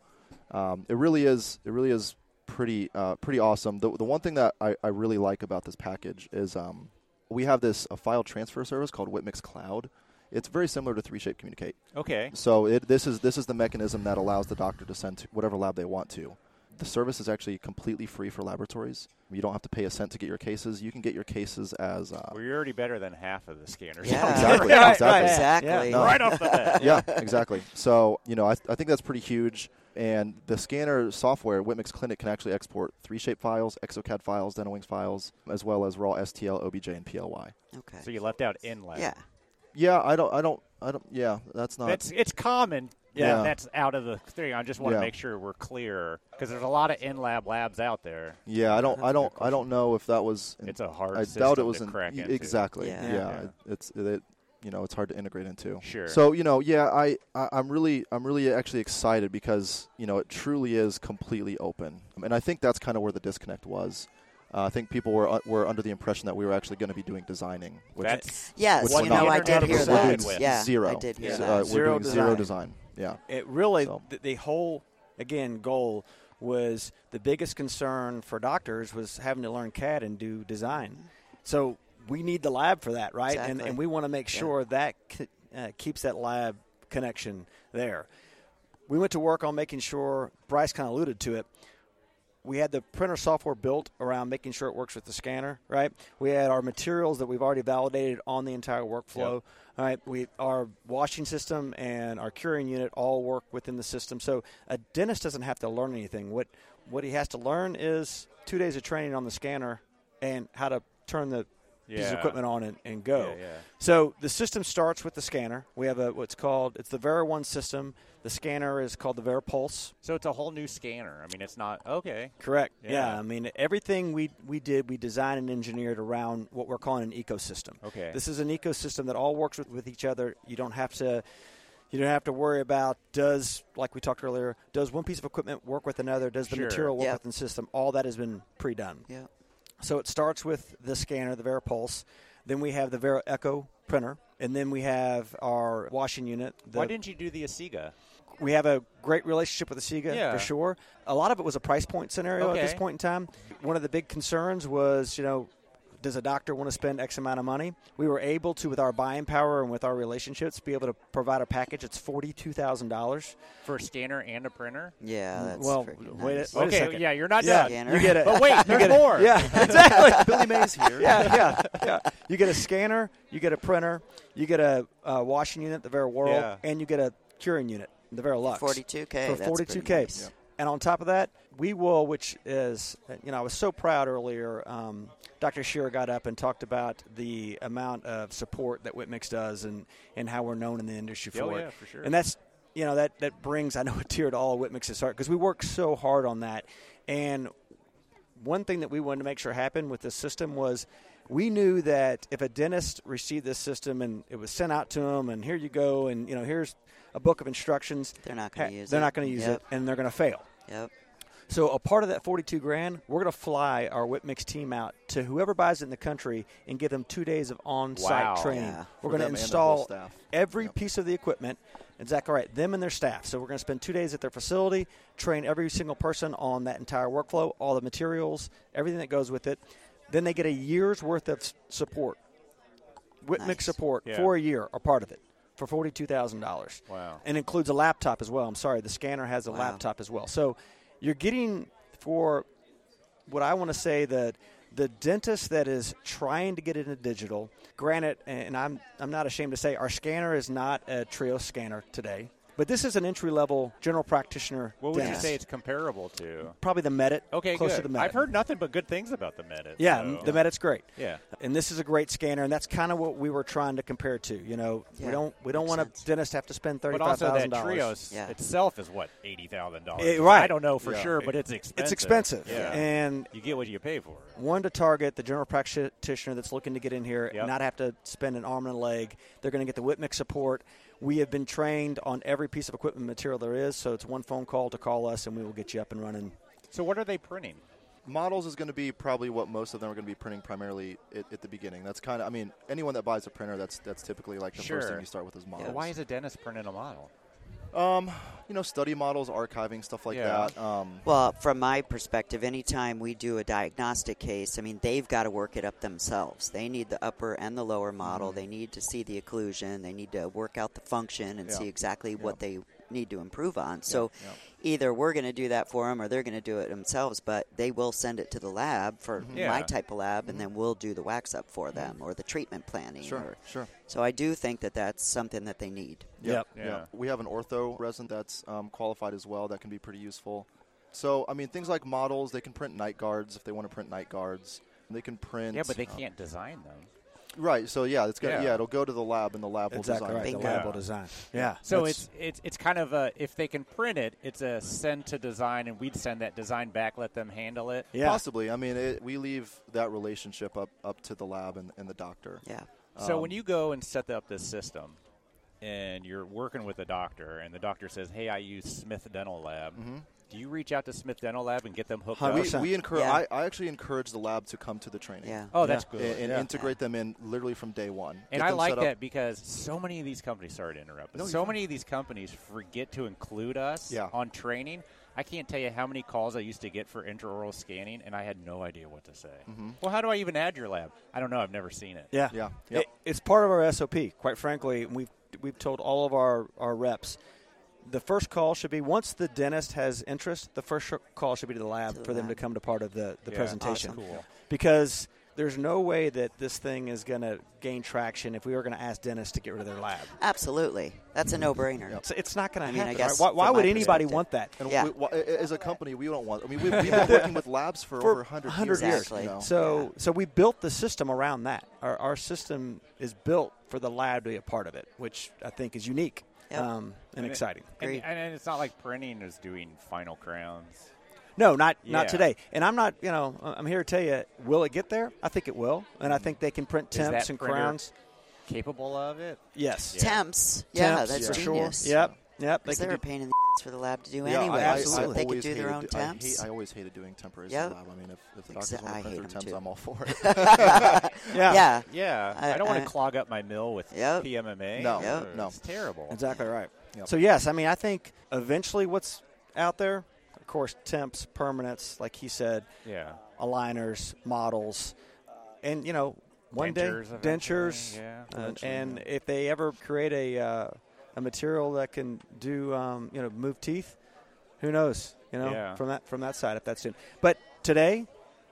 um, it really is it really is pretty uh, pretty awesome. The the one thing that I, I really like about this package is um, we have this a file transfer service called Whip Mix Cloud. It's very similar to 3Shape Communicate. Okay. So it, this is this is the mechanism that allows the doctor to send to whatever lab they want to. the service is actually completely free for laboratories. You don't have to pay a cent to get your cases. You can get your cases as uh, Well, you're already better than half of the scanners. Yeah. exactly, <laughs> Right, exactly. right. Exactly. No. right off the bat. yeah, exactly. So you know, I, I think that's pretty huge. And the scanner software, Whip Mix Clinic, can actually export 3Shape files, ExoCAD files, Dental Wings files, as well as raw STL, OBJ, and PLY. Okay. So you left out inLab. yeah. Yeah, I don't, I don't, I don't. Yeah, that's not. That's it's common. Yeah. Yeah, that's out of the thing. I just want to make sure we're clear because there's a lot of in-lab labs out there. yeah, I don't, I don't, I don't know if that was. in- It's a hard I system doubt it was to in, crack into. exactly. Yeah. Yeah, Yeah. it- it's it, you know, it's hard to integrate into. Sure. So you know, yeah, I, I I'm really I'm really actually excited because you know it truly is completely open, and I think that's kind of where the disconnect was. Uh, I think people were uh, were under the impression that we were actually going to be doing designing, which That's Yes, Which you know. I did hear that. working. Yeah, zero. I did hear So, that. uh, we're Zero doing zero design. design. Yeah. It really So- the, the whole again goal was the biggest concern for doctors was having to learn CAD and do design. So we need the lab for that, right? And Exactly. and we want to make Yeah. sure that uh, keeps that lab connection there. We went to work on making sure Bryce kind of alluded to it. We had the printer software built around making sure it works with the scanner, right? We had our materials that we've already validated on the entire workflow. All right, we our washing system and our curing unit all work within the system. So a dentist doesn't have to learn anything. What what he has to learn is two days of training on the scanner and how to turn the piece of equipment on and, and go. Yeah, yeah. So the system starts with the scanner. We have a what's called it's the Vera One system. The scanner is called the Vera Pulse. So it's a whole new scanner. I mean, it's not okay. Correct. Yeah. Yeah. I mean, everything we we did, we designed and engineered around what we're calling an ecosystem. Okay. This is an ecosystem that all works with, with each other. You don't have to. You don't have to worry about does like we talked earlier. Does one piece of equipment work with another? Does the Sure. material work Yep. with the system? All that has been pre-done. Yeah. So it starts with the scanner, the Vera Pulse. Then we have the Vera Echo printer, and then we have our washing unit. Why didn't you do the Asiga? we have a great relationship with the Asiga Yeah. for sure. A lot of it was a price point scenario at this point in time. One of the big concerns was, you know, does a doctor want to spend X amount of money? We were able to, with our buying power and with our relationships, be able to provide a package that's forty-two thousand dollars. For a scanner and a printer? Yeah, that's Well, wait a- nice. wait okay, second. yeah, you're not Yeah, done. Scanner. you get it. But wait, <laughs> you there's more. Yeah, <laughs> exactly. <laughs> Billy Mays here. yeah, yeah, yeah. You get a scanner, you get a printer, you get a uh, washing unit, the Vera World, Yeah. and you get a curing unit, the Vera Lux. 42K. for that's forty pretty two k. nice. And on top of that, we will, which is, you know, I was so proud earlier. Um, Dr. Shearer got up and talked about the amount of support that Whip Mix does and, and how we're known in the industry for Oh, it. yeah, for sure. And that's, you know, that, that brings, I know, a tear to all of Whip Mix's heart because we work so hard on that. And one thing that we wanted to make sure happened with this system was we knew that if a dentist received this system and it was sent out to them and here you go and you know here's a book of instructions They're not gonna ha- use they're it. not going to use Yep. it and they're going to fail Yep. So a part of that 42 grand we're going to fly our Whip Mix team out to whoever buys it in the country and give them two days of on-site Wow. training Yeah. we're going to them and their whole install staff. every Yep. piece of the equipment exactly right them and their staff so we're going to spend two days at their facility train every single person on that entire workflow all the materials everything that goes with it then they get a year's worth of support Whip Mix Nice. support Yeah. for a year are part of it for $42000 Wow. and includes a laptop as well i'm sorry the scanner has a Wow. laptop as well so you're getting for what I want to say that the dentist that is trying to get into digital, granted, and I'm I'm not ashamed to say our scanner is not a Trio scanner today, but this is an entry level general practitioner. What would dentist. you say it's comparable to? Probably the Medit. Okay, close good. to the Medit. I've heard nothing but good things about the Medit. Yeah, so- the Medit's great. Yeah. And this is a great scanner, and that's kind of what we were trying to compare to. You know, Yeah, we don't we don't want sense. a dentist to have to spend thirty But five also thousand that dollars. Trios Yeah. itself is what eighty thousand Eh, dollars. right. I don't know for Yeah. sure, but it's expensive. It's expensive, Yeah. and you get what you pay for. One to target the general practitioner that's looking to get in here Yep. and not have to spend an arm and a leg. They're going to get the Whip Mix support. We have been trained on every piece of equipment material there is, so it's one phone call to call us, and we will get you up and running. So what are they printing? models is going to be probably what most of them are going to be printing primarily at, at the beginning. That's kind of, I mean, anyone that buys a printer, that's that's typically like the first thing you start with is models. Why is a dentist printing a model? Um, you know, study models, archiving stuff like Yeah. that. Um, Well, from my perspective, anytime we do a diagnostic case, I mean, they've got to work it up themselves. They need the upper and the lower model. They need to see the occlusion. They need to work out the function and Yeah. see exactly what they need to improve on. So either we're going to do that for them or they're going to do it themselves, but they will send it to the lab for Mm-hmm. Yeah. my type of lab, and then we'll do the wax up for them or the treatment planning. Sure, or- sure. So I do think that that's something that they need. Yep. Yeah. We have an ortho resin that's um, qualified as well that can be pretty useful. So, I mean, things like models, they can print night guards if they want to print night guards. They can print. Yeah, but they um, can't design them. Right. So, yeah, it's gonna, Yeah. yeah. it'll go to the lab and the lab will Exactly design right. it. The Bingo. lab Yeah. will design. Yeah. So it's it's it's kind of a if they can print it, it's a send to design, and we'd send that design back, let them handle it. yeah. Possibly. I mean, it, we leave that relationship up, up to the lab and, and the doctor. Yeah. So Um, when you go and set up this system, and you're working with a doctor, and the doctor says, "Hey, I use Smith Dental Lab," do you reach out to Smith Dental Lab and get them hooked up? We, 100%. we encourage. Yeah. I, I actually encourage the lab to come to the training. Yeah. Oh, that's Yeah. good. And, and Yeah. integrate them in literally from day one. And I like that because so many of these companies, sorry to interrupt, but No, so fine. many of these companies forget to include us Yeah. on training. I can't tell you how many calls I used to get for intraoral scanning, and I had no idea what to say. Mm-hmm. Well, how do I even add your lab? I don't know. I've never seen it. Yeah, Yeah. Yep. It, it's part of our SOP. Quite frankly, we've we've told all of our our reps. The first call should be once the dentist has interest. The first sh- call should be to the lab To the for them to come to part of the, the Yeah. presentation. Awesome. Cool. Because there's no way that this thing is going to gain traction if we were going to ask dentists to get rid of their lab. Absolutely. That's a mm-hmm. no brainer. It's, it's not going to I to mean, I happen. guess right? Why, why would anybody want that? And Yeah. we, wh- as a company, we don't want. I mean, we've, we've <laughs> been working with labs for, For over 100 100 years. years. Exactly. you know. So, so we built the system around that. Our, our system is built for the lab to be a part of it, which I think is unique Yep. um, and it- exciting. And, Agreed. and it's not like printing is doing final crowns. No, not Yeah. not today. And I'm not. You know, I'm here to tell you, will it get there? I think it will, and I think they can print Is temps that and crowns. Capable of it? Yes, Temps. Yeah, Temps, that's for genius. sure. Yep, yep. They Because can they're a pain in the ass for the lab to do Yeah, anyway. I, I, Absolutely. I So they could do their own do- I, temps. hate, I always hated doing temporaries Yep. in the lab. I mean, if, if the doctors Exa- want to print hate temps, too. I'm all for <laughs> it. yeah, yeah. Yeah. I, I- don't want to clog up my mill with Yep. PMMA. No, Yep. no. It's terrible. exactly right. Yep. So yes, I mean, I think eventually what's out there, of course, temps, permanents, like he said, Yeah. aligners, models, and you know, one Dentures day dentures. yeah. Uh, and yeah. if they ever create a uh, a material that can do um, you know move teeth, who knows? You know Yeah. from that from that side if that's soon. But today,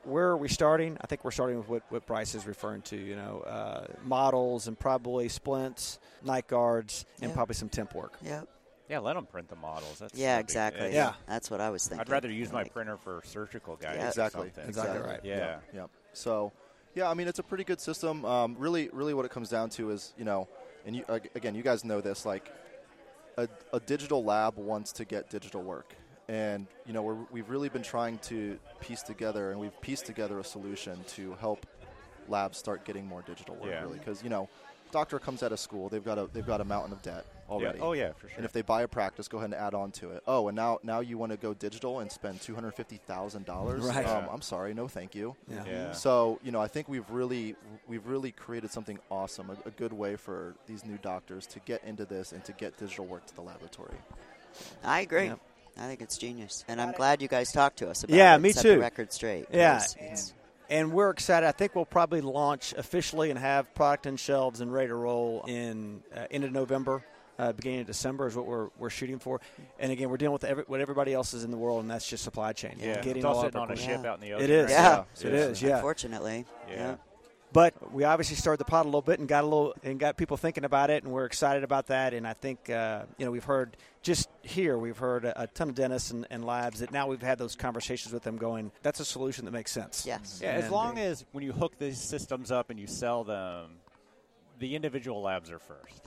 where are we starting? I think we're starting with what, what Bryce is referring to. You know, uh, models and probably splints, night guards, and Yeah. probably some temp work. Yep. Yeah, let them print the models. That's Yeah, no big- exactly. Yeah. That's what I was thinking. I'd rather use my Like, printer for surgical guides. Yeah. or exactly. something. Exactly right. Yeah. Yep. So, yeah, I mean, it's a pretty good system. Um, really, really, what it comes down to is, you know, and you, again, you guys know this. Like, a, a digital lab wants to get digital work, and you know, we're, we've really been trying to piece together, and we've pieced together a solution to help labs start getting more digital work. Yeah. Really, because you know, doctor comes out of school, they've got a they've got a mountain of debt Yeah. Oh yeah, for sure. And if they buy a practice, go ahead and add on to it. Oh, and now now you want to go digital and spend two hundred fifty thousand dollars? Right. Um, Yeah. I'm sorry, no, thank you. Yeah. yeah. So you know, I think we've really we've really created something awesome, a, a good way for these new doctors to get into this and to get digital work to the laboratory. I agree. Yep. I think it's genius, and I'm glad you guys talked to us about Yeah, it. and me set too. The record straight. Yeah. it's- And we're excited. I think we'll probably launch officially and have product in shelves and ready to roll in uh, end of November, uh, beginning of December is what we're, we're shooting for. And again, we're dealing with every, what everybody else is in the world, and that's just supply chain. yeah. Getting it's all all sitting on a ship Yeah. out in the ocean. It is. right? Yeah. It is. Yeah. Unfortunately. Yeah. But we obviously stirred the pot a little bit and got a little and got people thinking about it, and we're excited about that. And I think uh, you know we've heard just here we've heard a, a ton of dentists and, and labs that now we've had those conversations with them going. That's a solution that makes sense. Yes. Yeah, as long as when you hook these systems up and you sell them, the individual labs are 1st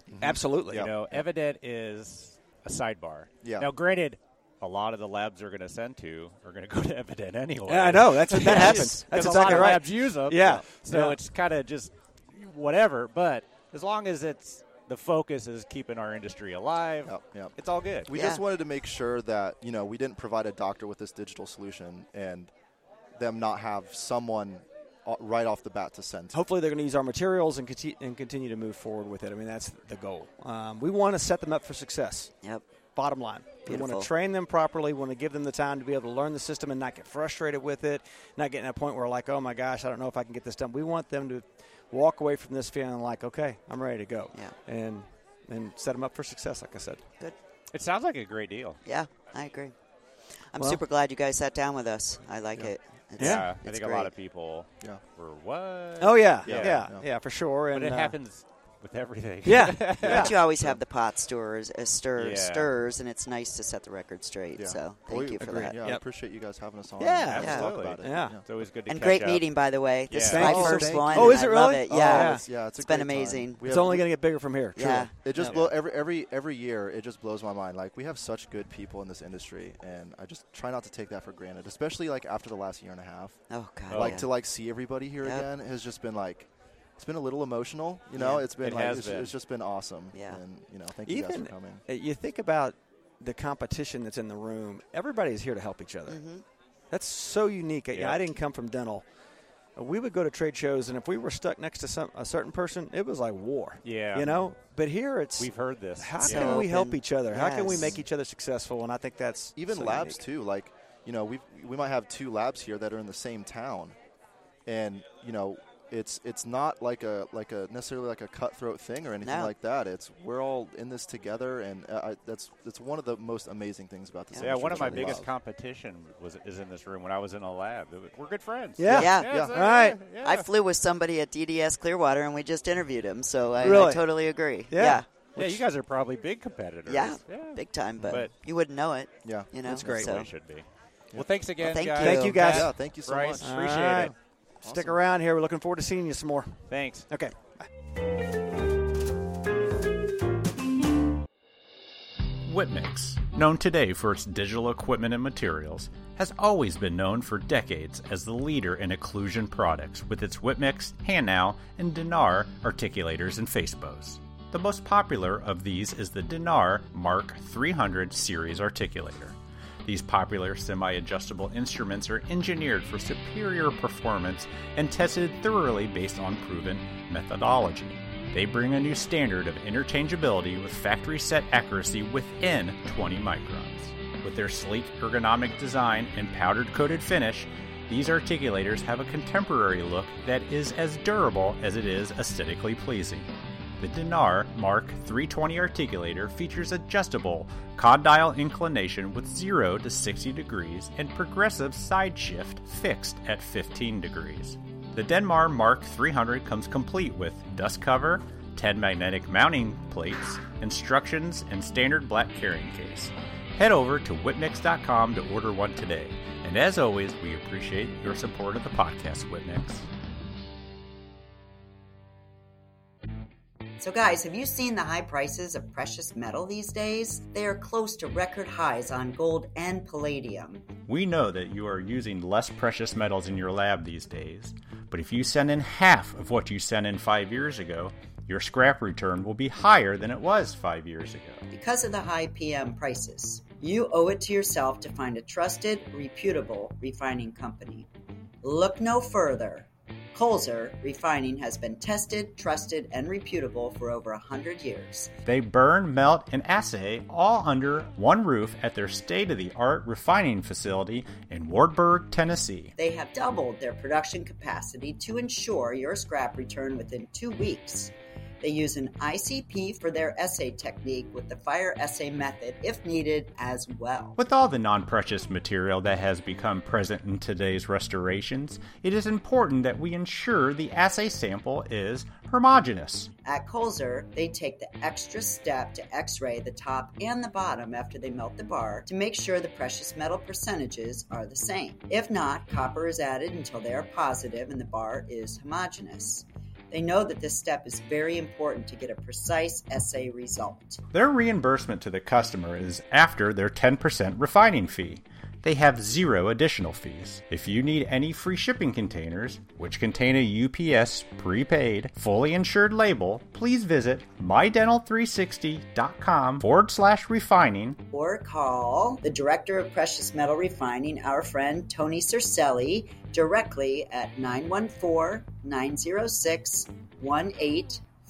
mm-hmm. Absolutely. You know, Evident is a sidebar. Yeah. Now, granted, a lot of the labs they're going to send to are going <laughs> to go to Evident anyway. Yeah, I know. That's what that <laughs> happens. That's Because a exactly lot of right. labs use them. Yeah. So Yeah. it's kind of just whatever. But as long as it's the focus is keeping our industry alive, Yep, yep. it's all good. We Yeah. just wanted to make sure that you know we didn't provide a doctor with this digital solution and them not have someone right off the bat to send. Hopefully, they're going to use our materials and, conti- and continue to move forward with it. I mean, that's the goal. Um, we want to set them up for success. Yep. Bottom line, we want to train them properly. We want to give them the time to be able to learn the system and not get frustrated with it. Not getting to a point where like, oh my gosh, I don't know if I can get this done. We want them to walk away from this feeling like, okay, I'm ready to go. Yeah. And and set them up for success. Like I said. Good. It sounds like a great deal. Yeah, I agree. I'm Well- super glad you guys sat down with us. I like it. It's, Yeah, I it's think a lot of people Yeah. were what? Oh yeah, Yeah. yeah, yeah, for sure. And but it uh, happens with everything. Yeah, yeah. <laughs> But you always have the pot stirrers, uh, stir, Yeah. stirs, and it's nice to set the record straight. Yeah. So thank we- you for agreed. that. Yeah, I appreciate you guys having us on. Yeah, and talk absolutely. about it. Yeah. It's always good to And catch great up. meeting, by the way. This Yeah. is my you. first Thank one. Oh, is it I love really? it. Oh, Yeah, yeah. It's, yeah, it's, a It's been great amazing. We It's only going to get bigger from here. Yeah. It just Yeah. blow every every every year. It just blows my mind. Like we have such good people in this industry, and I just try not to take that for granted. Especially like after the last year and a half. Oh God. like to like see everybody here Yep. again has just been like it's been a little emotional. You know, Yeah. it's been It like has it's, been. it's just been awesome. Yeah. and you know, thank you guys for coming. you think about the competition that's in the room. Everybody is here to help each other. Mm-hmm. That's so unique. Yeah. I didn't come from dental. We would go to trade shows, and if we were stuck next to some a certain person, it was like war. Yeah. you know. But here, it's We've heard this. how So can we help open. each other? How can we make each other successful? And I think that's Even so labs unique. too. Like you know, we we might have two labs here that are in the same town, and you know. It's it's not like a like a necessarily like a cutthroat thing or anything No. like that. It's we're all in this together, and uh, I, that's that's one of the most amazing things about this. Yeah, industry, one of which I my biggest love. competition was is in this room when I was in a lab. We're good friends. Yeah. Yeah. it's Yeah. like, All right. yeah. I flew with somebody at DDS Clearwater, and we just interviewed him. So I, I totally agree. Yeah. Yeah. Yeah, you guys are probably big competitors. Yeah, yeah. big time, but, But- you wouldn't know it. Yeah. You know, That's great. So. They should be. Well, thanks again, Well, thank guys. you. Thank you, guys. Yeah, thank you so Bryce, much. appreciate All right. it. Stick around here. We're looking forward to seeing you some more. Thanks. Okay. Whip Mix, known today for its digital equipment and materials, has always been known for decades as the leader in occlusion products with its Whip Mix, Hanau, and Denar articulators and facebows. The most popular of these is the Denar Mark 300 series articulator. These popular semi adjustable instruments are engineered for superior performance and tested thoroughly based on proven methodology. They bring a new standard of interchangeability with factory set accuracy within 20 microns. With their sleek ergonomic design and powdered coated finish, these articulators have a contemporary look that is as durable as it is aesthetically pleasing. The Denar Mark 320 articulator features adjustable condyle inclination with 0 to 60 degrees and progressive side shift fixed at 15 degrees. The Denar Mark 300 comes complete with dust cover, 10 magnetic mounting plates, instructions, and standard black carrying case. Head over to Whipmix.com to order one today. And as always, we appreciate your support of the podcast, Whip Mix. So, guys, have you seen the high prices of precious metal these days? They are close to record highs on gold and palladium. We know that you are using less precious metals in your lab these days, but if you send in half of what you sent in five years ago, your scrap return will be higher than it was five years ago. Because of the high PM prices, you owe it to yourself to find a trusted, reputable refining company. Look no further. Colzer Refining has been tested, trusted, and reputable for over a 100 years. They burn, melt, and assay all under one roof at their state of the art refining facility in Wartburg, Tennessee. They have doubled their production capacity to ensure your scrap return within two weeks. They use an ICP for their assay technique with the fire assay method if needed as well. With all the non precious material that has become present in today's restorations, it is important that we ensure the assay sample is homogeneous. At Colzer, they take the extra step to x ray the top and the bottom after they melt the bar to make sure the precious metal percentages are the same. If not, copper is added until they are positive and the bar is homogeneous. They know that this step is very important to get a precise assay result. Their reimbursement to the customer is after their 10% refining fee. They have zero additional fees. If you need any free shipping containers, which contain a UPS prepaid, fully insured label, please visit mydental360.com forward slash refining Or call the Director of Precious Metal Refining, our friend Tony Cercelli, directly at 914 906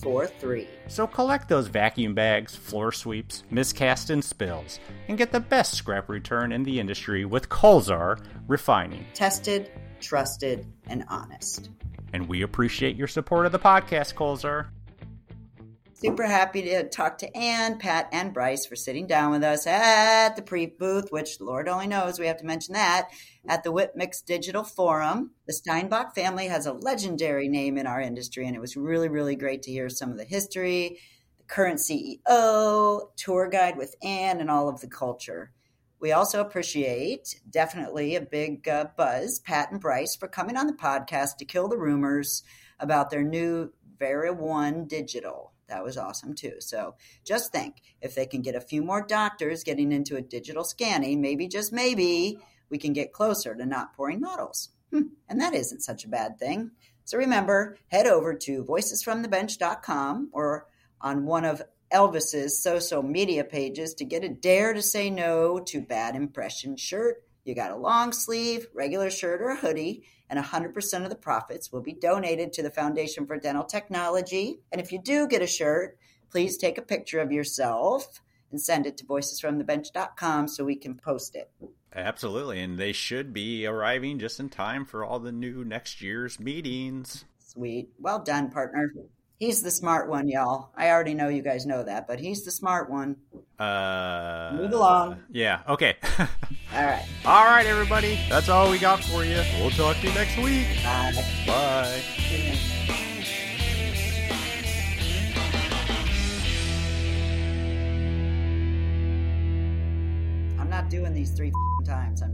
1843. So collect those vacuum bags, floor sweeps, miscast and spills, and get the best scrap return in the industry with Colzar Refining. Tested, trusted, and honest. And we appreciate your support of the podcast, Colzar. Super happy to talk to Ann, Pat, and Bryce for sitting down with us at the pre booth, which Lord only knows we have to mention that, at the Whip Mix Digital Forum. The Steinbock family has a legendary name in our industry, and it was really, really great to hear some of the history, the current CEO, tour guide with Ann, and all of the culture. We also appreciate definitely a big uh, buzz, Pat and Bryce, for coming on the podcast to kill the rumors about their new Vera One Digital. That was awesome too. So just think if they can get a few more doctors getting into a digital scanning, maybe just maybe we can get closer to not pouring models. Hmm. And that isn't such a bad thing. So remember, head over to voicesfromthebench.com or on one of Elvis's social media pages to get a Dare to Say No to Bad Impression shirt. You got a long sleeve, regular shirt, or a hoodie, and 100% of the profits will be donated to the Foundation for Dental Technology. And if you do get a shirt, please take a picture of yourself and send it to voicesfromthebench.com so we can post it. Absolutely. And they should be arriving just in time for all the new next year's meetings. Sweet. Well done, partner. He's the smart one, y'all. I already know you guys know that, but he's the smart one. Uh, Move along. Yeah. Okay. <laughs> all right. All right, everybody. That's all we got for you. We'll talk to you next week. Bye. Bye. I'm not doing these three times. I'm